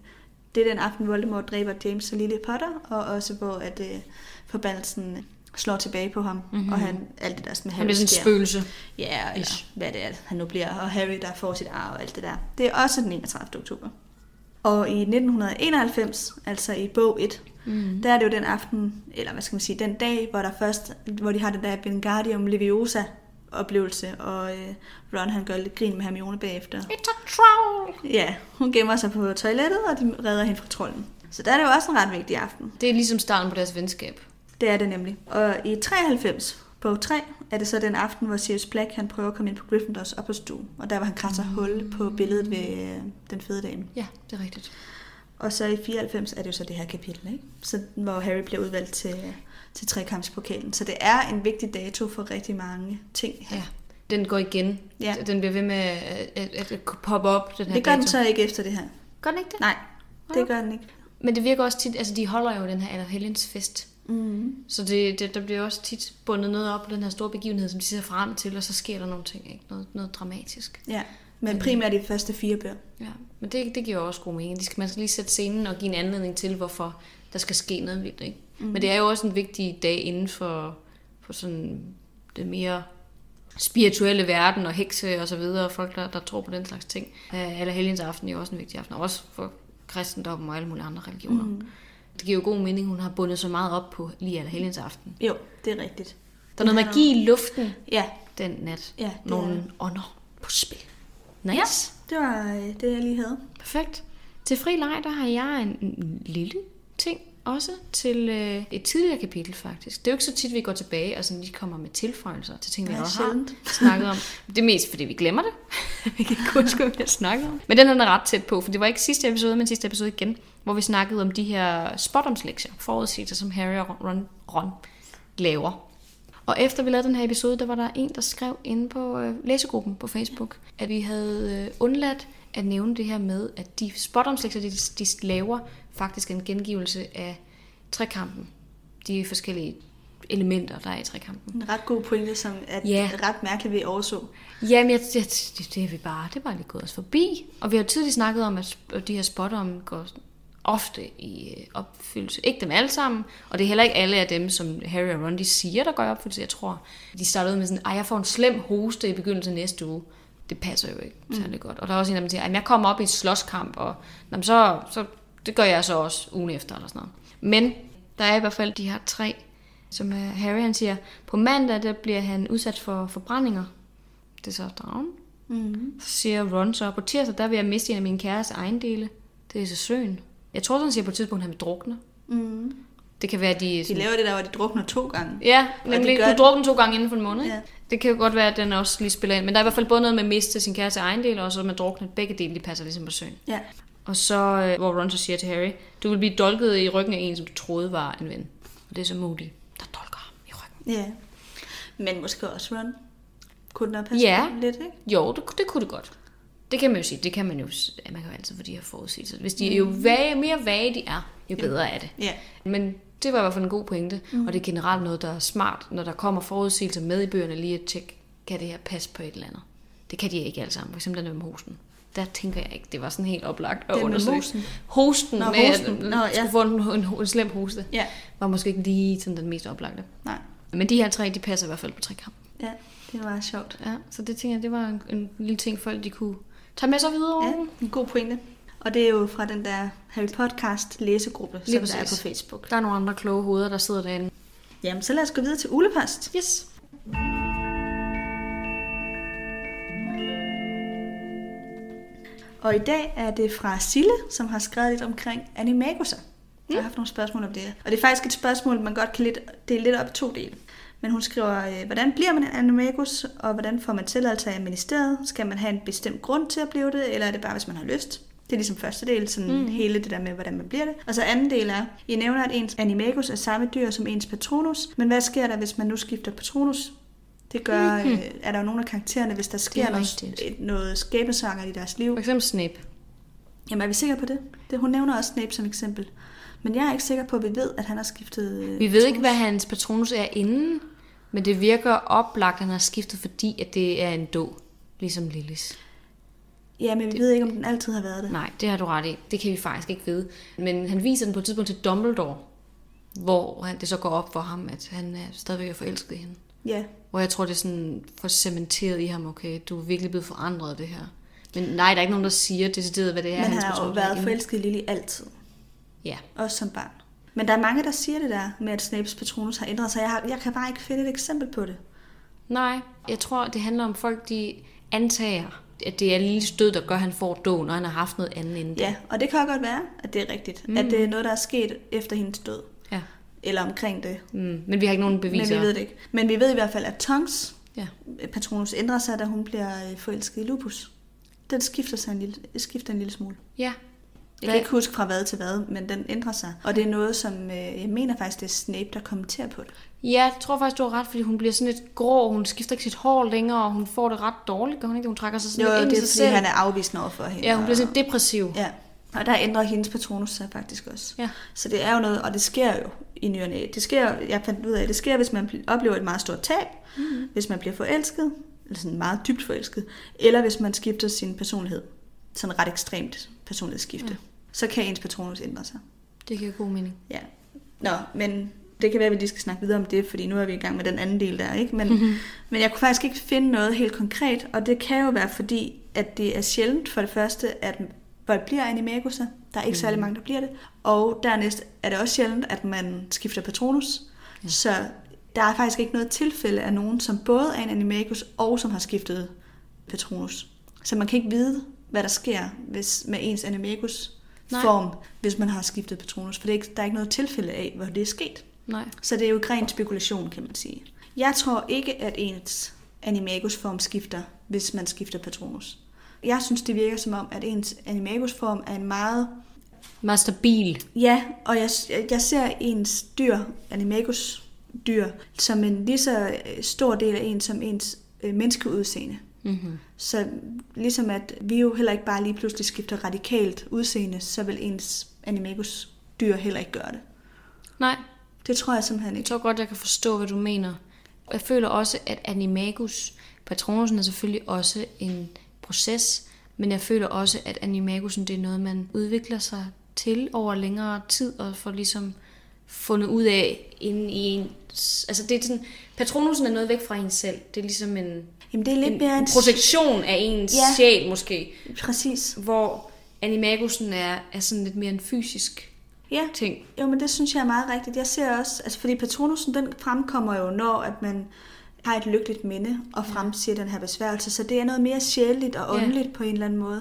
Speaker 2: det er den aften, Voldemort dræber James og Lily Potter, og også hvor at øh, forbandelsen slår tilbage på ham,
Speaker 1: Mhm.
Speaker 2: mm-hmm. og han, alt det der med
Speaker 1: Han
Speaker 2: Harry
Speaker 1: bliver sådan en spøgelse.
Speaker 2: Ja, eller
Speaker 1: Ish.
Speaker 2: hvad det er, han nu bliver, og Harry, der får sit arv og alt det der. Det er også den 31. oktober. Og i 1991, altså i bog 1,
Speaker 1: Mm.
Speaker 2: der er det jo den aften, eller hvad skal man sige, den dag, hvor der først, hvor de har den der Wingardium Leviosa oplevelse, og øh, Ron han gør lidt grin med Hermione bagefter.
Speaker 1: It's a troll!
Speaker 2: Ja, hun gemmer sig på toilettet, og de redder hende fra trolden. Så der er det jo også en ret vigtig aften.
Speaker 1: Det er ligesom starten på deres venskab.
Speaker 2: Det er det nemlig. Og i 93, bog 3, er det så den aften, hvor Sirius Black han prøver at komme ind på Gryffindors opholdsstue. Og der var han kratzer hul på billedet ved øh, den fede dame.
Speaker 1: Ja, det er rigtigt.
Speaker 2: Og så i 94 er det jo så det her kapitel, ikke? Så, hvor Harry bliver udvalgt til, til trekampspokalen. Så det er en vigtig dato for rigtig mange ting her.
Speaker 1: Ja. Den går igen.
Speaker 2: Ja.
Speaker 1: Den bliver ved med at, at, at poppe op, den her
Speaker 2: Det gør den
Speaker 1: dato.
Speaker 2: så ikke efter det her.
Speaker 1: Gør den ikke det?
Speaker 2: Nej, det gør den ikke.
Speaker 1: Men det virker også tit, altså de holder jo den her Allerhelgens fest.
Speaker 2: Mm.
Speaker 1: Så det, det, der bliver også tit bundet noget op på den her store begivenhed, som de ser frem til, og så sker der nogle ting, ikke? Noget, noget dramatisk.
Speaker 2: Ja, men primært de første fire bøger.
Speaker 1: Ja, men det, det giver også god mening. De skal, man skal lige sætte scenen og give en anledning til, hvorfor der skal ske noget vildt. Ikke? Mm. Men det er jo også en vigtig dag inden for, for sådan det mere spirituelle verden og hekse og så videre, folk der, der tror på den slags ting. Uh, eller helgens aften er jo også en vigtig aften, og også for kristendommen og alle mulige andre religioner. Mm. Det giver jo god mening, hun har bundet så meget op på lige eller helgens aften.
Speaker 2: Jo, det er rigtigt.
Speaker 1: Der er noget magi i luften
Speaker 2: Ja,
Speaker 1: den nat.
Speaker 2: Ja, det
Speaker 1: Nogle
Speaker 2: er
Speaker 1: ånder på spil. Nice.
Speaker 2: Ja. det var øh, det, jeg lige havde.
Speaker 1: Perfekt. Til fri leg, der har jeg en, en lille ting også til øh, et tidligere kapitel faktisk. Det er jo ikke så tit, vi går tilbage og sådan lige kommer med tilføjelser til ting, vi også har snakket om. Det er mest, fordi vi glemmer det. vi kan ikke huske, hvad vi har snakket om. Men den er ret tæt på, for det var ikke sidste episode, men sidste episode igen, hvor vi snakkede om de her spottomslektier, forudsigelser, som Harry og Ron, Ron laver. Og efter vi lavede den her episode, der var der en, der skrev inde på øh, læsegruppen på Facebook, at vi havde øh, undladt at nævne det her med, at de spotomslægter, de, de laver, faktisk en gengivelse af trekampen. De forskellige elementer, der er i trekampen.
Speaker 2: En ret god pointe, som er
Speaker 1: Ja.
Speaker 2: ret mærkeligt, vi overså.
Speaker 1: Jamen, jeg, jeg, det, det, er vi bare, det er bare lige gået os forbi. Og vi har tidligere snakket om, at de her spotter om går ofte i øh, opfyldelse. Ikke dem alle sammen, og det er heller ikke alle af dem, som Harry og Ron de siger, der går i opfyldelse. Jeg tror, de startede ud med sådan, ej, jeg får en slem hoste i begyndelsen af næste uge. Det passer jo ikke særlig godt. Og der er også en der siger, at jeg kommer op i et slåskamp, og jamen, så, så, det gør jeg så også ugen efter, eller sådan noget. Men der er i hvert fald de her tre, som er Harry han siger, på mandag der bliver han udsat for forbrændinger. Det er så dragen.
Speaker 2: Mm.
Speaker 1: Så siger Ron så, på tirsdag, der vil jeg miste en af mine kæres ejendele. Det er så søen. Jeg tror, han siger på et tidspunkt, at han vil drukne.
Speaker 2: Mm.
Speaker 1: Det kan være, at de...
Speaker 2: De
Speaker 1: Sådan,
Speaker 2: laver det der, hvor de drukner to gange.
Speaker 1: ja,
Speaker 2: de
Speaker 1: nemlig, du drukner to gange inden for en måned.
Speaker 2: Ja.
Speaker 1: Det kan jo godt være, at den også lige spiller ind. Men der er i hvert fald både noget med at miste sin kæreste ejendel, og så med drukne. Begge dele, de passer ligesom på søen.
Speaker 2: Ja.
Speaker 1: Og så, øh, hvor Ron så siger til Harry, du vil blive dolket i ryggen af en, som du troede var en ven. Og det er så Moody, der dolker ham i ryggen.
Speaker 2: Ja. Men måske også Ron. Kunne den have passet
Speaker 1: Ja.
Speaker 2: lidt, ikke?
Speaker 1: Jo, det, det kunne det godt. Det kan man jo sige. Det kan man jo, man kan jo altid få de her forudsigelser. Hvis de er jo vage, mere vage de er, jo bedre er det.
Speaker 2: Ja.
Speaker 1: Men det var i hvert fald en god pointe, mm. og det er generelt noget, der er smart, når der kommer forudsigelser med i bøgerne, lige at tjekke, kan det her passe på et eller andet. Det kan de ikke alle sammen, for eksempel den med hosten. Der tænker jeg ikke, det var sådan helt oplagt at undersøge.
Speaker 2: mosen?
Speaker 1: Hosten,
Speaker 2: Nå,
Speaker 1: med
Speaker 2: hosten. Nå, ja.
Speaker 1: skulle få en, en, en slem hoste,
Speaker 2: Ja.
Speaker 1: var måske ikke lige sådan den mest oplagte.
Speaker 2: Nej.
Speaker 1: Men de her tre, de passer i hvert fald på trekamp.
Speaker 2: Ja, det var sjovt.
Speaker 1: Ja, så det tænker jeg, det var en, en lille ting, folk de kunne tage med sig videre.
Speaker 2: Ja, en god pointe. Og det er jo fra den der Harry Podcast læsegruppe,
Speaker 1: Lige
Speaker 2: som der er på Facebook.
Speaker 1: Der er nogle andre kloge hoveder, der sidder derinde.
Speaker 2: Jamen, så lad os gå videre til ulepost.
Speaker 1: Yes.
Speaker 2: Og i dag er det fra Sille, som har skrevet lidt omkring animaguser. Jeg har haft nogle spørgsmål om det. Og det er faktisk et spørgsmål, man godt kan lidt, dele lidt op i to dele. Men hun skriver, øh, hvordan bliver man en animagus, og hvordan får man tilladelse af ministeriet? Skal man have en bestemt grund til at blive det, eller er det bare, hvis man har lyst? Det er ligesom første del, sådan mm. hele det der med, hvordan man bliver det. Og så anden del er, I nævner, at ens animagus er samme dyr som ens patronus, men hvad sker der, hvis man nu skifter patronus? Det gør, mm-hmm. øh, er der jo nogle af karaktererne, hvis der sker noget,
Speaker 1: rigtigt.
Speaker 2: et- noget skæbnesanger i deres liv,
Speaker 1: For eksempel Snape.
Speaker 2: Jamen er vi sikre på det? det? Hun nævner også Snape som eksempel. Men jeg er ikke sikker på, at vi ved, at han har skiftet... øh,
Speaker 1: Vi ved ikke,
Speaker 2: patronus.
Speaker 1: hvad hans patronus er inden, men det virker oplagt, at han har skiftet, fordi at det er en dog, ligesom Lillis.
Speaker 2: Ja, men vi ved ikke, om den altid har været det.
Speaker 1: Nej, det har du ret i. Det kan vi faktisk ikke vide. Men han viser den på et tidspunkt til Dumbledore, hvor han, det så går op for ham, at han er stadigvæk er forelsket i hende.
Speaker 2: Ja,
Speaker 1: Hvor jeg tror, det er sådan for cementeret i ham, okay, du er virkelig blevet forandret af det her. Men nej, der er ikke nogen, der siger decideret, hvad det er,
Speaker 2: men han har jo været forelsket i Lily altid.
Speaker 1: Ja,
Speaker 2: Også som barn. Men der er mange, der siger det der med, at Snapes patronus har ændret sig. Jeg, har, jeg kan bare ikke finde et eksempel på det.
Speaker 1: Nej, jeg tror, det handler om folk, de antager, at det er lille stød, der gør, at han får dog, når han har haft noget andet inden
Speaker 2: Ja, og det kan godt være, at det er rigtigt. Mm. At det er noget, der er sket efter hendes død.
Speaker 1: ja.
Speaker 2: Eller omkring det.
Speaker 1: Mm. Men vi har ikke nogen beviser.
Speaker 2: Men vi ved det ikke. Men vi ved i hvert fald, at Tongs
Speaker 1: Ja.
Speaker 2: patronus ændrer sig, da hun bliver øh, forelsket i Lupus. Den skifter, sig en lille, skifter en lille smule.
Speaker 1: ja.
Speaker 2: Jeg kan ikke huske fra hvad til hvad, men den ændrer sig. Og det er noget, som øh, jeg mener faktisk, det er Snape, der kommenterer på det.
Speaker 1: Ja, jeg tror faktisk, du har ret, fordi hun bliver sådan lidt grå, hun skifter ikke sit hår længere, og hun får det ret dårligt, gør hun ikke? Hun trækker sig sådan
Speaker 2: Jo,
Speaker 1: lidt ind
Speaker 2: det er fordi,
Speaker 1: selv.
Speaker 2: han er afvisende over for hende.
Speaker 1: Ja, hun bliver
Speaker 2: og-
Speaker 1: sådan depressiv.
Speaker 2: Ja, og der ændrer hendes patronus sig faktisk også.
Speaker 1: Ja.
Speaker 2: Så det er jo noget, og det sker jo i ny og næ. Det sker, jeg fandt ud af, det sker, hvis man pl- oplever et meget stort tab, mm. hvis man bliver forelsket, eller sådan meget dybt forelsket, eller hvis man skifter sin personlighed, sådan ret ekstremt personlighedsskifte, ja. Så kan ens patronus ændre sig.
Speaker 1: Det giver god mening.
Speaker 2: Ja. Nå, men det kan være, at vi lige skal snakke videre om det, fordi nu er vi i gang med den anden del der, ikke? Men, mm-hmm. men jeg kunne faktisk ikke finde noget helt konkret, og det kan jo være fordi, at det er sjældent for det første, at folk bliver animaguser. Der er ikke mm. særlig mange, der bliver det. Og dernæst er det også sjældent, at man skifter patronus. Ja. Så der er faktisk ikke noget tilfælde af nogen, som både er en animagus og som har skiftet patronus. Så man kan ikke vide, hvad der sker hvis, med ens animagus
Speaker 1: Nej.
Speaker 2: form, hvis man har skiftet patronus. For det er ikke, der er ikke noget tilfælde af, hvor det er sket.
Speaker 1: Nej.
Speaker 2: Så det er jo ren spekulation, kan man sige. Jeg tror ikke, at ens animagus-form skifter, hvis man skifter patronus. Jeg synes, det virker som om, at ens animagus-form er en meget...
Speaker 1: Meget stabil.
Speaker 2: Ja, og jeg, jeg ser ens dyr, animagus-dyr, som en lige så øh, stor del af en som ens øh, menneskeudseende.
Speaker 1: Mm-hmm.
Speaker 2: Så ligesom at vi jo heller ikke bare lige pludselig skifter radikalt udseende, så vil ens animagus-dyr heller ikke gøre det.
Speaker 1: Nej,
Speaker 2: Det tror jeg simpelthen
Speaker 1: Jeg
Speaker 2: ikke.
Speaker 1: tror godt, jeg kan forstå, hvad du mener. Jeg føler også, at animagus, patronusen er selvfølgelig også en proces, men jeg føler også, at animagusen det er noget, man udvikler sig til over længere tid, og får ligesom fundet ud af inde i en... Altså det er sådan, patronusen er noget væk fra en selv. Det er ligesom en,
Speaker 2: Jamen det er lidt
Speaker 1: en,
Speaker 2: mere
Speaker 1: en projektion af ens
Speaker 2: Ja.
Speaker 1: ja. sjæl måske,
Speaker 2: Præcis.
Speaker 1: hvor animagusen er, er sådan lidt mere en fysisk
Speaker 2: Ja,
Speaker 1: ting.
Speaker 2: jo, men det synes jeg er meget rigtigt. Jeg ser også, altså fordi patronusen, den fremkommer jo, når at man har et lykkeligt minde og fremsiger den her besværgelse. Så det er noget mere sjældent og
Speaker 1: Ja.
Speaker 2: åndeligt på en eller anden måde,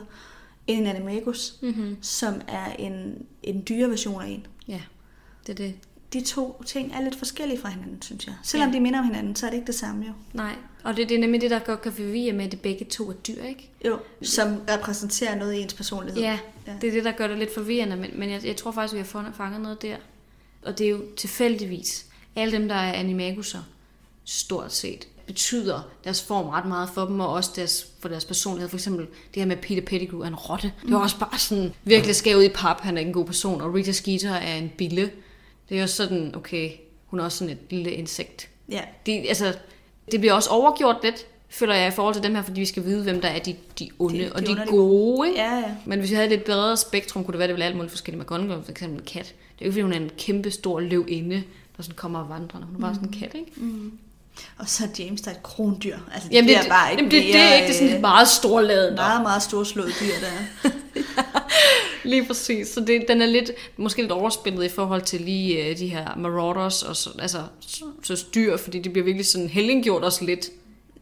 Speaker 2: end en animagus,
Speaker 1: Mm-hmm.
Speaker 2: som er en, en dyre version af en.
Speaker 1: Ja, det er det.
Speaker 2: De to ting er lidt forskellige fra hinanden, synes jeg. Selvom
Speaker 1: Ja.
Speaker 2: de minder om hinanden, så er det ikke det samme jo.
Speaker 1: Nej, og det, det er nemlig det, der godt kan forvirre med, at det begge to er dyr, ikke?
Speaker 2: Jo, som repræsenterer noget i ens personlighed.
Speaker 1: Ja,
Speaker 2: Ja.
Speaker 1: det er det, der gør det lidt forvirrende, men, men jeg, jeg tror faktisk, vi har fanget noget der. Og det er jo tilfældigvis, alle dem, der er animaguser, stort set, betyder deres form ret meget for dem, og også deres, for deres personlighed. For eksempel det her med Peter Pettigrew er en rotte. Det var også bare sådan virkelig skævet i pap, han er ikke en god person. Og Rita Skeeter er en bille. Det er jo sådan, okay, hun er også sådan et lille insekt.
Speaker 2: ja.
Speaker 1: De, altså, det bliver også overgjort lidt, føler jeg, i forhold til dem her, fordi vi skal vide, hvem der er de, de onde
Speaker 2: De-
Speaker 1: de, og de, gode. Ikke?
Speaker 2: Ja, ja.
Speaker 1: Men hvis vi havde et lidt bredere spektrum, kunne det være, det ville alt muligt forskelligt. McGonagall for eksempel en kat. Det er jo ikke, fordi hun er en kæmpe stor løvinde, der sådan kommer og vandrer. Hun er bare sådan en kat, ikke?
Speaker 2: Og så er James, der er et krondyr. Altså, det
Speaker 1: Jamen, det,
Speaker 2: bare ikke
Speaker 1: jamen, det, det er
Speaker 2: mere,
Speaker 1: ikke det er sådan
Speaker 2: øh,
Speaker 1: et meget storladet.
Speaker 2: meget, meget storslået dyr, der er.
Speaker 1: Lige præcis. Så det, den er lidt, måske lidt overspillet i forhold til lige øh, de her marauders, og så, altså så, dyr, fordi det bliver virkelig sådan helliggjort også lidt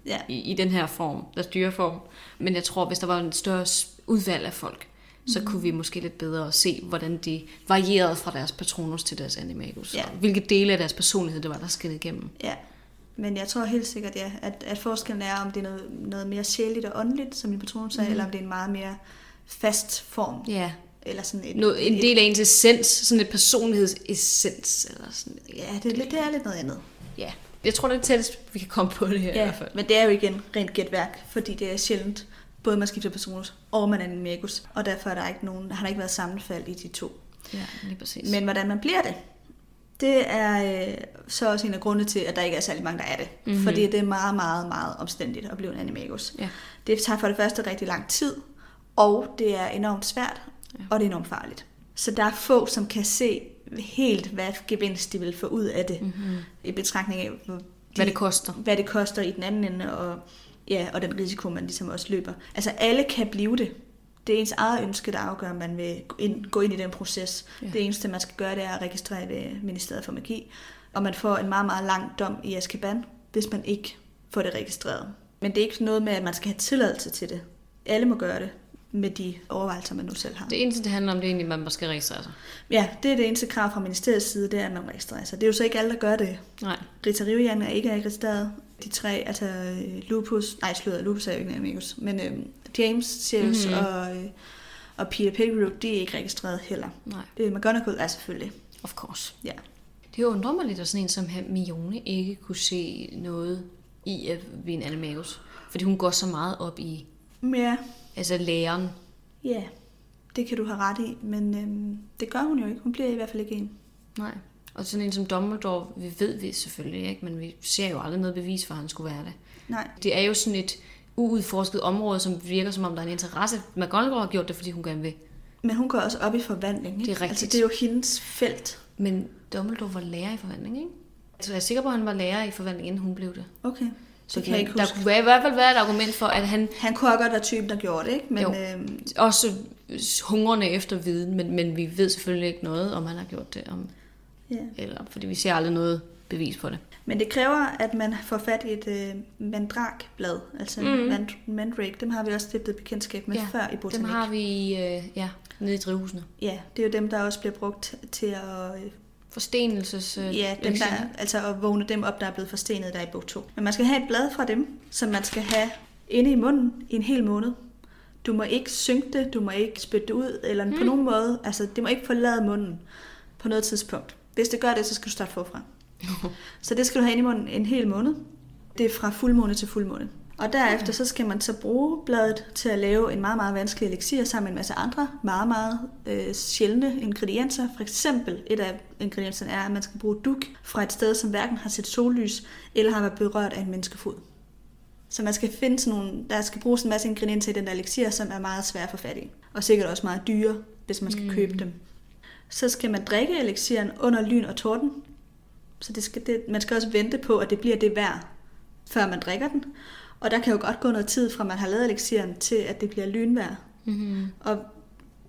Speaker 2: Ja.
Speaker 1: i, i den her form, deres dyreform. Men jeg tror, hvis der var en større udvalg af folk, så kunne vi måske lidt bedre se, hvordan de varierede fra deres patronus til deres animagus.
Speaker 2: Ja.
Speaker 1: Hvilke dele af deres personlighed det var, der skete igennem.
Speaker 2: Ja, men jeg tror helt sikkert, ja, at, at forskellen er, om det er noget, noget mere sjældent og åndeligt, som min patron sagde, mm. eller om det er en meget mere fast form.
Speaker 1: Ja,
Speaker 2: Eller sådan et,
Speaker 1: noget, en del af ens essens, sådan et personlighedsessens. Eller sådan,
Speaker 2: Ja, det er, lidt, det er lidt noget andet.
Speaker 1: ja. Jeg tror, det er tættest, vi kan komme på det her i
Speaker 2: Ja,
Speaker 1: hvert fald.
Speaker 2: men det er jo igen rent gætværk, fordi det er sjældent, både man skifter personus og man er en magus, og derfor er der ikke nogen, har der ikke været sammenfald i de to.
Speaker 1: Ja, lige præcis.
Speaker 2: Men hvordan man bliver det, det er øh, så også en af grundene til, at der ikke er særlig mange, der er det.
Speaker 1: Mhm.
Speaker 2: Mm-hmm. Fordi det er meget, meget, meget omstændigt at blive en animagus.
Speaker 1: Ja.
Speaker 2: Det tager for det første rigtig lang tid, og det er enormt svært,
Speaker 1: Ja.
Speaker 2: og det er enormt farligt. Så der er få, som kan se helt, hvad gevinst de vil få ud af det, mm-hmm. i betragtning af, de,
Speaker 1: Hvad det koster.
Speaker 2: hvad det koster i den anden ende, og, ja, og den risiko, man ligesom også løber. Altså alle kan blive det. Det er ens eget ønske, der afgør, om man vil gå ind, i den proces.
Speaker 1: Ja.
Speaker 2: Det eneste, man skal gøre, det er at registrere ved Ministeriet for Magi. Og man får en meget, meget lang dom i Azkaban, hvis man ikke får det registreret. Men det er ikke noget med, at man skal have tilladelse til det. Alle må gøre det med de overvejelser, man nu selv har.
Speaker 1: Det eneste, det handler om, det er egentlig, at man skal registrere sig.
Speaker 2: Ja, det er det eneste krav fra ministeriets side, det er, at man registrerer sig. Det er jo så ikke alle, der gør det.
Speaker 1: Nej.
Speaker 2: Rita Rivian er ikke registreret. De tre, altså øh, Lupus, nej slået, Lupus er jo ikke en amigos, men øh, James, Sirius
Speaker 1: Mhm.
Speaker 2: mm-hmm. og, øh, og Peter Pettigrew, de er ikke registreret heller.
Speaker 1: Nej,
Speaker 2: Øh, McGonagall er selvfølgelig,
Speaker 1: of course.
Speaker 2: ja.
Speaker 1: Det undrer mig lidt, at sådan en som Hermione ikke kunne se noget i at en animagus. Fordi hun går så meget op i
Speaker 2: Ja,
Speaker 1: altså læreren.
Speaker 2: ja, det kan du have ret i, men øh, det gør hun jo ikke. Hun bliver i hvert fald ikke en.
Speaker 1: Nej. Og sådan en som Dumbledore, vi ved vi selvfølgelig ikke, men vi ser jo aldrig noget bevis for, at han skulle være det.
Speaker 2: Nej,
Speaker 1: Det er jo sådan et uudforsket område, som virker som om, der er en interesse. McGonagall har gjort det, fordi hun gerne vil.
Speaker 2: men hun går også op i forvandling. Ikke?
Speaker 1: Det er rigtigt.
Speaker 2: Altså, det er jo hendes felt.
Speaker 1: Men Dumbledore var lærer i forvandling, ikke? Så jeg er sikker på, at han var lærer i forvandling, inden hun blev det.
Speaker 2: Okay,
Speaker 1: Så
Speaker 2: kan jeg ikke
Speaker 1: der
Speaker 2: huske.
Speaker 1: kunne være, i hvert fald være et argument for, at han
Speaker 2: Han kunne godt være typen, der gjorde det, ikke? Men
Speaker 1: Jo.
Speaker 2: øh,
Speaker 1: også hungrende efter viden, men, men vi ved selvfølgelig ikke noget, om han har gjort det, om,
Speaker 2: ja.
Speaker 1: eller, fordi vi ser aldrig noget bevis på det.
Speaker 2: Men det kræver, at man får fat i et øh, mandrakblad, altså mm. mand, mandrake. Dem har vi også stiftet bekendtskab med
Speaker 1: Ja,
Speaker 2: ja, før i botanik.
Speaker 1: Dem har vi øh, ja, nede i drivhusene.
Speaker 2: Ja, det er jo dem, der også bliver brugt til at, øh,
Speaker 1: Forstenelses...
Speaker 2: Ja, dem der, altså at vågne dem op, der er blevet forstenet der i bog 2. Men man skal have et blad fra dem, som man skal have inde i munden i en hel måned. Du må ikke synke det, du må ikke spytte det ud, eller mm. på nogen måde. Altså, det må ikke forlade munden på noget tidspunkt. Hvis det gør det, så skal du starte forfra. Så det skal du have inde i munden en hel måned. Det er fra fuldmåne til fuldmåne. Og derefter så skal man så bruge bladet til at lave en meget, meget vanskelig elixir sammen med en masse andre meget, meget øh, sjældne ingredienser. For eksempel et af ingredienserne er, at man skal bruge duk fra et sted, som hverken har set sollys eller har været berørt af en menneskefod. Så man skal finde sådan nogle, der skal bruges en masse ingredienser i den der elixir, som er meget svære at få fat i. Og sikkert også meget dyre, hvis man skal mm. købe dem. Så skal man drikke elixiren under lyn og torden. Så det skal, det, man skal også vente på, at det bliver det værd, før man drikker den. Og der kan jo godt gå noget tid fra man har lavet elixiren til, at det bliver lynvejr.
Speaker 1: Mm-hmm.
Speaker 2: Og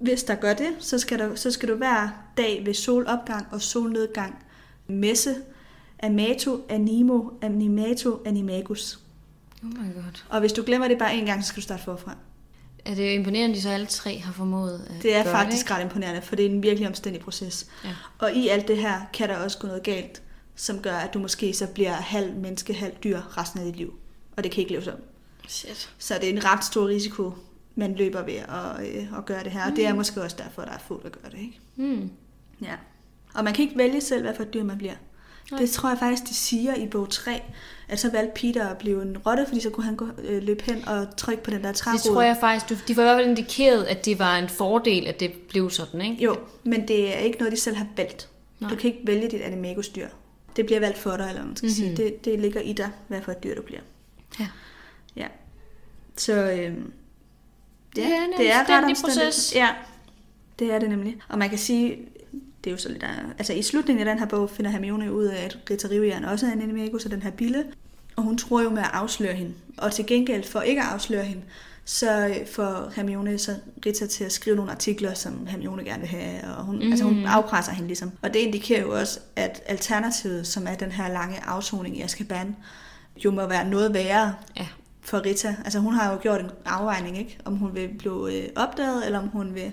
Speaker 2: hvis der gør det, så skal, der, så skal du hver dag ved solopgang og solnedgang messe Amato, Animo, Animato, Animagus.
Speaker 1: Oh my god.
Speaker 2: Og hvis du glemmer det bare en gang, så skal du starte forfra.
Speaker 1: Er det imponerende, at de så alle tre har formået at
Speaker 2: Det er
Speaker 1: gøre
Speaker 2: faktisk
Speaker 1: det,
Speaker 2: ret imponerende, for det er en virkelig omstændig proces.
Speaker 1: Ja.
Speaker 2: Og i alt det her kan der også gå noget galt, som gør, at du måske så bliver halv menneske, halv dyr resten af dit liv. Og det kan ikke leves om.
Speaker 1: Shit.
Speaker 2: Så det er en ret stor risiko, man løber ved at, øh, at gøre det her. Og det er måske også derfor, der er få, der gør det. Ikke?
Speaker 1: Mm.
Speaker 2: Ja. Og man kan ikke vælge selv, hvad for et dyr man bliver.
Speaker 1: Nej.
Speaker 2: Det tror jeg faktisk, de siger i bog 3, at så valgte Peter at blive en rotte, fordi så kunne han gå, øh, løbe hen og trykke på den der trærod.
Speaker 1: Det tror jeg faktisk, de får i hvert fald indikeret, at det var en fordel, at det blev sådan, ikke?
Speaker 2: Jo, men det er ikke noget, de selv har valgt.
Speaker 1: Nej.
Speaker 2: Du kan ikke vælge dit animagus-dyr. Det bliver valgt for dig, eller man skal
Speaker 1: Mhm.
Speaker 2: mm-hmm. sige. Det, det ligger i dig, hvad for et dyr du bliver.
Speaker 1: Ja.
Speaker 2: Ja. Så øhm,
Speaker 1: Det er en
Speaker 2: det er ret omstændigt.
Speaker 1: proces.
Speaker 2: Ja, det er det nemlig. Og man kan sige, det er jo så lidt, altså i slutningen af den her bog finder Hermione ud af, at Rita Rivjern også er en animagus, og den her bille. Og hun tror jo med at afsløre hende. Og til gengæld for ikke at afsløre hende, så øh, får Hermione så Rita til at skrive nogle artikler, som Hermione gerne vil have, og hun, mm. altså hun
Speaker 1: Mhm.
Speaker 2: afpresser hende ligesom. Og det indikerer jo også, at alternativet, som er den her lange afsoning i Azkaban, jo må være noget værre
Speaker 1: Ja.
Speaker 2: For Rita. Altså hun har jo gjort en afvejning, ikke? Om hun vil blive øh, opdaget, eller om hun vil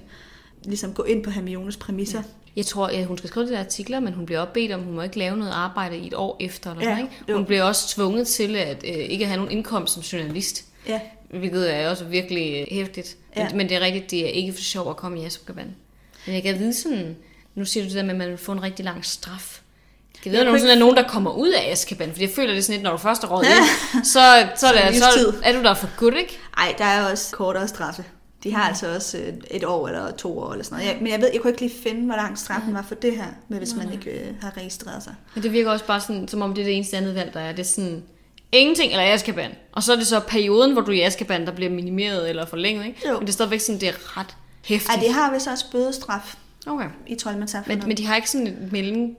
Speaker 2: ligesom gå ind på Hermiones præmisser.
Speaker 1: Jeg tror, at hun skal skrive de der artikler, men hun bliver også bedt om, hun må ikke lave noget arbejde i et år efter. Eller
Speaker 2: Ja,
Speaker 1: noget, ikke?
Speaker 2: jo.
Speaker 1: Hun bliver også tvunget til at øh, ikke have nogen indkomst som journalist.
Speaker 2: Ja,
Speaker 1: Hvilket er også virkelig øh, hæftigt.
Speaker 2: Ja.
Speaker 1: Men, men det er rigtigt, det er ikke for sjov at komme i Azkaban. Men jeg kan vide sådan, nu siger du det der med, at man vil få en rigtig lang straf. Ved,
Speaker 2: Jeg
Speaker 1: om der er nogen, der kommer ud af Azkaban, for jeg føler det er sådan lidt, når du først er råd ind, så, så, er det, så
Speaker 2: livstid.
Speaker 1: er du der for good, ikke?
Speaker 2: Ej, der er også kortere straffe. De har altså også øh, et år eller to år eller sådan noget. Jeg, men jeg ved, jeg kunne ikke lige finde, hvor lang straffen var for det her, med hvis man ikke øh, har registreret sig.
Speaker 1: Men det virker også bare sådan, som om det er det eneste andet valg, der er. Det er sådan, ingenting eller Azkaban. Og så er det så perioden, hvor du er i Azkaban, der bliver minimeret eller forlænget, ikke?
Speaker 2: Jo.
Speaker 1: Men det er stadigvæk sådan, det er ret hæftigt.
Speaker 2: Ej, de har vist også bødestraf
Speaker 1: Okay.
Speaker 2: i troldmandssamfundet.
Speaker 1: Men, men de har ikke sådan en mellem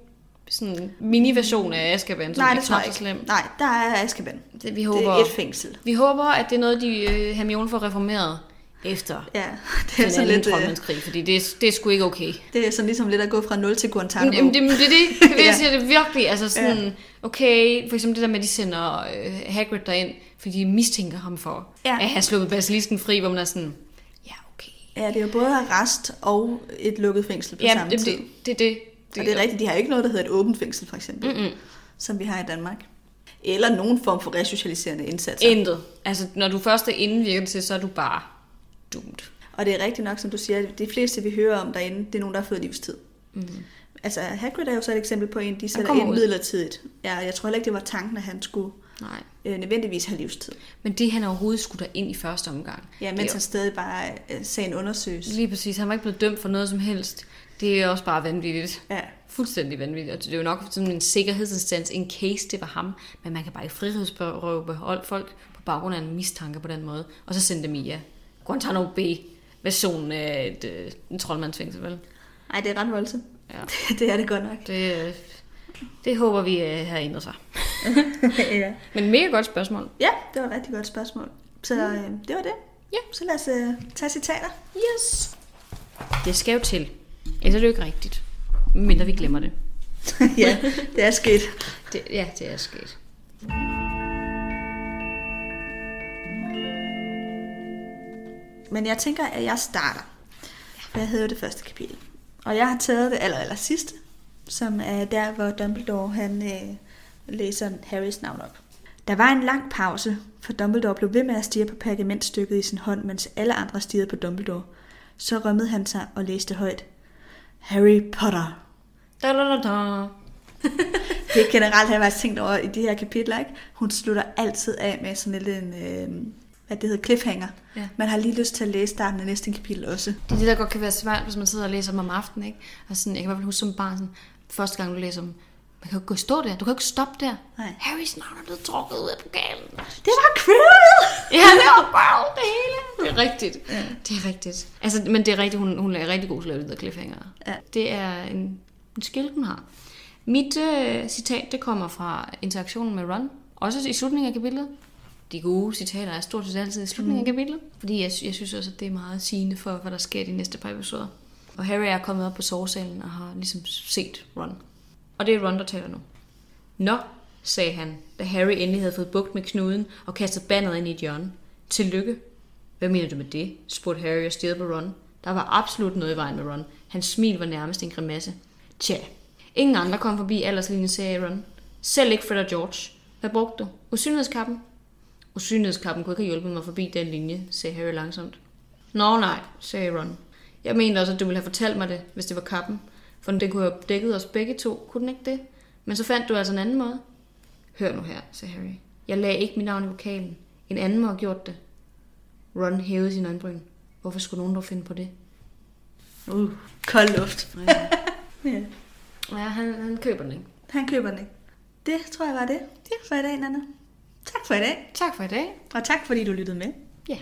Speaker 1: sådan mini-version af Azkaban, som
Speaker 2: Nej,
Speaker 1: er
Speaker 2: det tror
Speaker 1: knap så slem.
Speaker 2: Nej, der er Azkaban.
Speaker 1: Det, vi
Speaker 2: Det
Speaker 1: håber,
Speaker 2: er et fængsel.
Speaker 1: vi håber, at det er noget, de øh, Hermione får reformeret efter
Speaker 2: Ja, det er
Speaker 1: den
Speaker 2: sådan
Speaker 1: anden
Speaker 2: lidt... Øh,
Speaker 1: troldmandskrig, fordi det, er- det er sgu ikke okay.
Speaker 2: det er sådan ligesom lidt at gå fra 0 til Guantanamo.
Speaker 1: Jamen, det, det, det, det, det jeg
Speaker 2: Ja.
Speaker 1: sige, det er virkelig, altså sådan, okay, for eksempel det der med, at de sender øh, Hagrid derind, fordi de mistænker ham for
Speaker 2: Ja.
Speaker 1: at have sluppet basilisken fri, hvor man er sådan, ja, okay.
Speaker 2: Ja, det er jo både arrest og et lukket fængsel på
Speaker 1: Ja,
Speaker 2: samme
Speaker 1: det,
Speaker 2: tid.
Speaker 1: det, det, det,
Speaker 2: Og det er rigtigt, de har ikke noget, der hedder et åbent fængsel, for eksempel,
Speaker 1: Mm-mm.
Speaker 2: som vi har i Danmark. Eller nogen form for resocialiserende indsatser.
Speaker 1: Intet. Altså, når du først er det til, så er du bare dumt.
Speaker 2: Og det er rigtigt nok, som du siger, at de fleste, vi hører om derinde, det er nogen, der har fået livstid.
Speaker 1: Mm.
Speaker 2: Altså, Hagrid er jo så et eksempel på en, de sætter ind
Speaker 1: ud.
Speaker 2: midlertidigt. Ja, jeg tror heller ikke, det var tanken, at han skulle
Speaker 1: Nej.
Speaker 2: øh, nødvendigvis have livstid.
Speaker 1: Men det, han overhovedet skulle ind i første omgang.
Speaker 2: Ja,
Speaker 1: det
Speaker 2: mens han stadig bare øh, sagen undersøges.
Speaker 1: Lige præcis. Han var ikke blevet dømt for noget som helst. Det er også bare vanvittigt.
Speaker 2: Ja,
Speaker 1: Fuldstændig vanvittigt. Og det er jo nok sådan en sikkerhedsinstans, in case det var ham. Men man kan bare ikke frihedsberøve folk på baggrund af en mistanke på den måde. Og så sende dem i, ja, Guantanamo Bay versionen af et, øh, en troldmandsfængsel, vel?
Speaker 2: Ej, det er ret voldsomt.
Speaker 1: Ja.
Speaker 2: det er det godt nok.
Speaker 1: Det, øh, det håber vi øh, har ændret sig.
Speaker 2: ja.
Speaker 1: Men mega godt spørgsmål.
Speaker 2: ja, det var et rigtig godt spørgsmål. Så øh, det var det.
Speaker 1: Ja.
Speaker 2: Så lad os øh, tage citater.
Speaker 1: Yes. Det skal jo til. Ellers er det jo ikke rigtigt. Mindre vi glemmer det.
Speaker 2: ja, det er sket.
Speaker 1: det ja, det er sket.
Speaker 2: Men jeg tænker, at jeg starter. For jeg havde jo det første kapitel. Og jeg har taget det aller, aller sidste, som er der, hvor Dumbledore han, øh, læser Harrys navn op. Der var en lang pause, for Dumbledore blev ved med at stirre på pergamentstykket i sin hånd, mens alle andre stirrede på Dumbledore. Så rømmede han sig og læste højt. Harry Potter.
Speaker 1: Da, da, da, da.
Speaker 2: det er generelt, har jeg faktisk tænkt over i de her kapitler, ikke? Hun slutter altid af med sådan lidt en, øh, hvad det hedder, cliffhanger.
Speaker 1: Ja.
Speaker 2: Man har lige lyst til at læse starten af næste kapitel også.
Speaker 1: Det er det, der godt kan være svært, hvis man sidder og læser dem om aftenen, ikke? Og sådan, jeg kan i hvert fald huske som barn, sådan, første gang du læser dem, man kan jo ikke gå stå der, du kan jo ikke stoppe der.
Speaker 2: Nej.
Speaker 1: Harrys navn er blevet trukket ud af pokalen.
Speaker 2: Det var Quirrell!
Speaker 1: Ja, det var bare det hele. Det er rigtigt. Ja. Det er rigtigt. Altså, men det er rigtigt, hun, hun er rigtig god til at lave cliffhanger.
Speaker 2: Ja.
Speaker 1: Det er en, en skill, hun har. Mit øh, citat, det kommer fra interaktionen med Ron. Også i slutningen af kapitlet. De gode citater er stort set altid i slutningen mm. af kapitlet. Fordi jeg, jeg synes også, at det er meget sigende for, hvad der sker de næste par episoder. Og Harry er kommet op på sovesalen og har ligesom set Ron. Og det er Ron, der taler nu. Nå, sagde han, da Harry endelig havde fået bugt med knuden og kastet bandet ind i et hjørne. Tillykke. Hvad mener du med det? spurgte Harry og stirrede på Ron. Der var absolut noget i vejen med Ron. Hans smil var nærmest en grimasse. Tja, ingen andre kom forbi alderslinjen, sagde Ron. Selv ikke Fred og George. Hvad brugte du? Usynlighedskappen? Usynlighedskappen kunne ikke have hjulpet mig forbi den linje, sagde Harry langsomt. Nå nej, sagde Ron. Jeg mente også, at du ville have fortalt mig det, hvis det var kappen. For den kunne have dækket os begge to, kunne den ikke det? Men så fandt du altså en anden måde. Hør nu her, sagde Harry. Jeg lagde ikke mit navn i vokalen. En anden må have gjort det. Ron hævede sin øjenbryn. Hvorfor skulle nogen dog finde på det?
Speaker 2: Uh, kold luft.
Speaker 1: Ja,
Speaker 2: Ja.
Speaker 1: ja han, han køber den ikke.
Speaker 2: Han køber den ikke. Det tror jeg var det for i dag, Nana. Tak for i dag.
Speaker 1: Tak for i dag.
Speaker 2: Og tak fordi du lyttede med.
Speaker 1: Ja.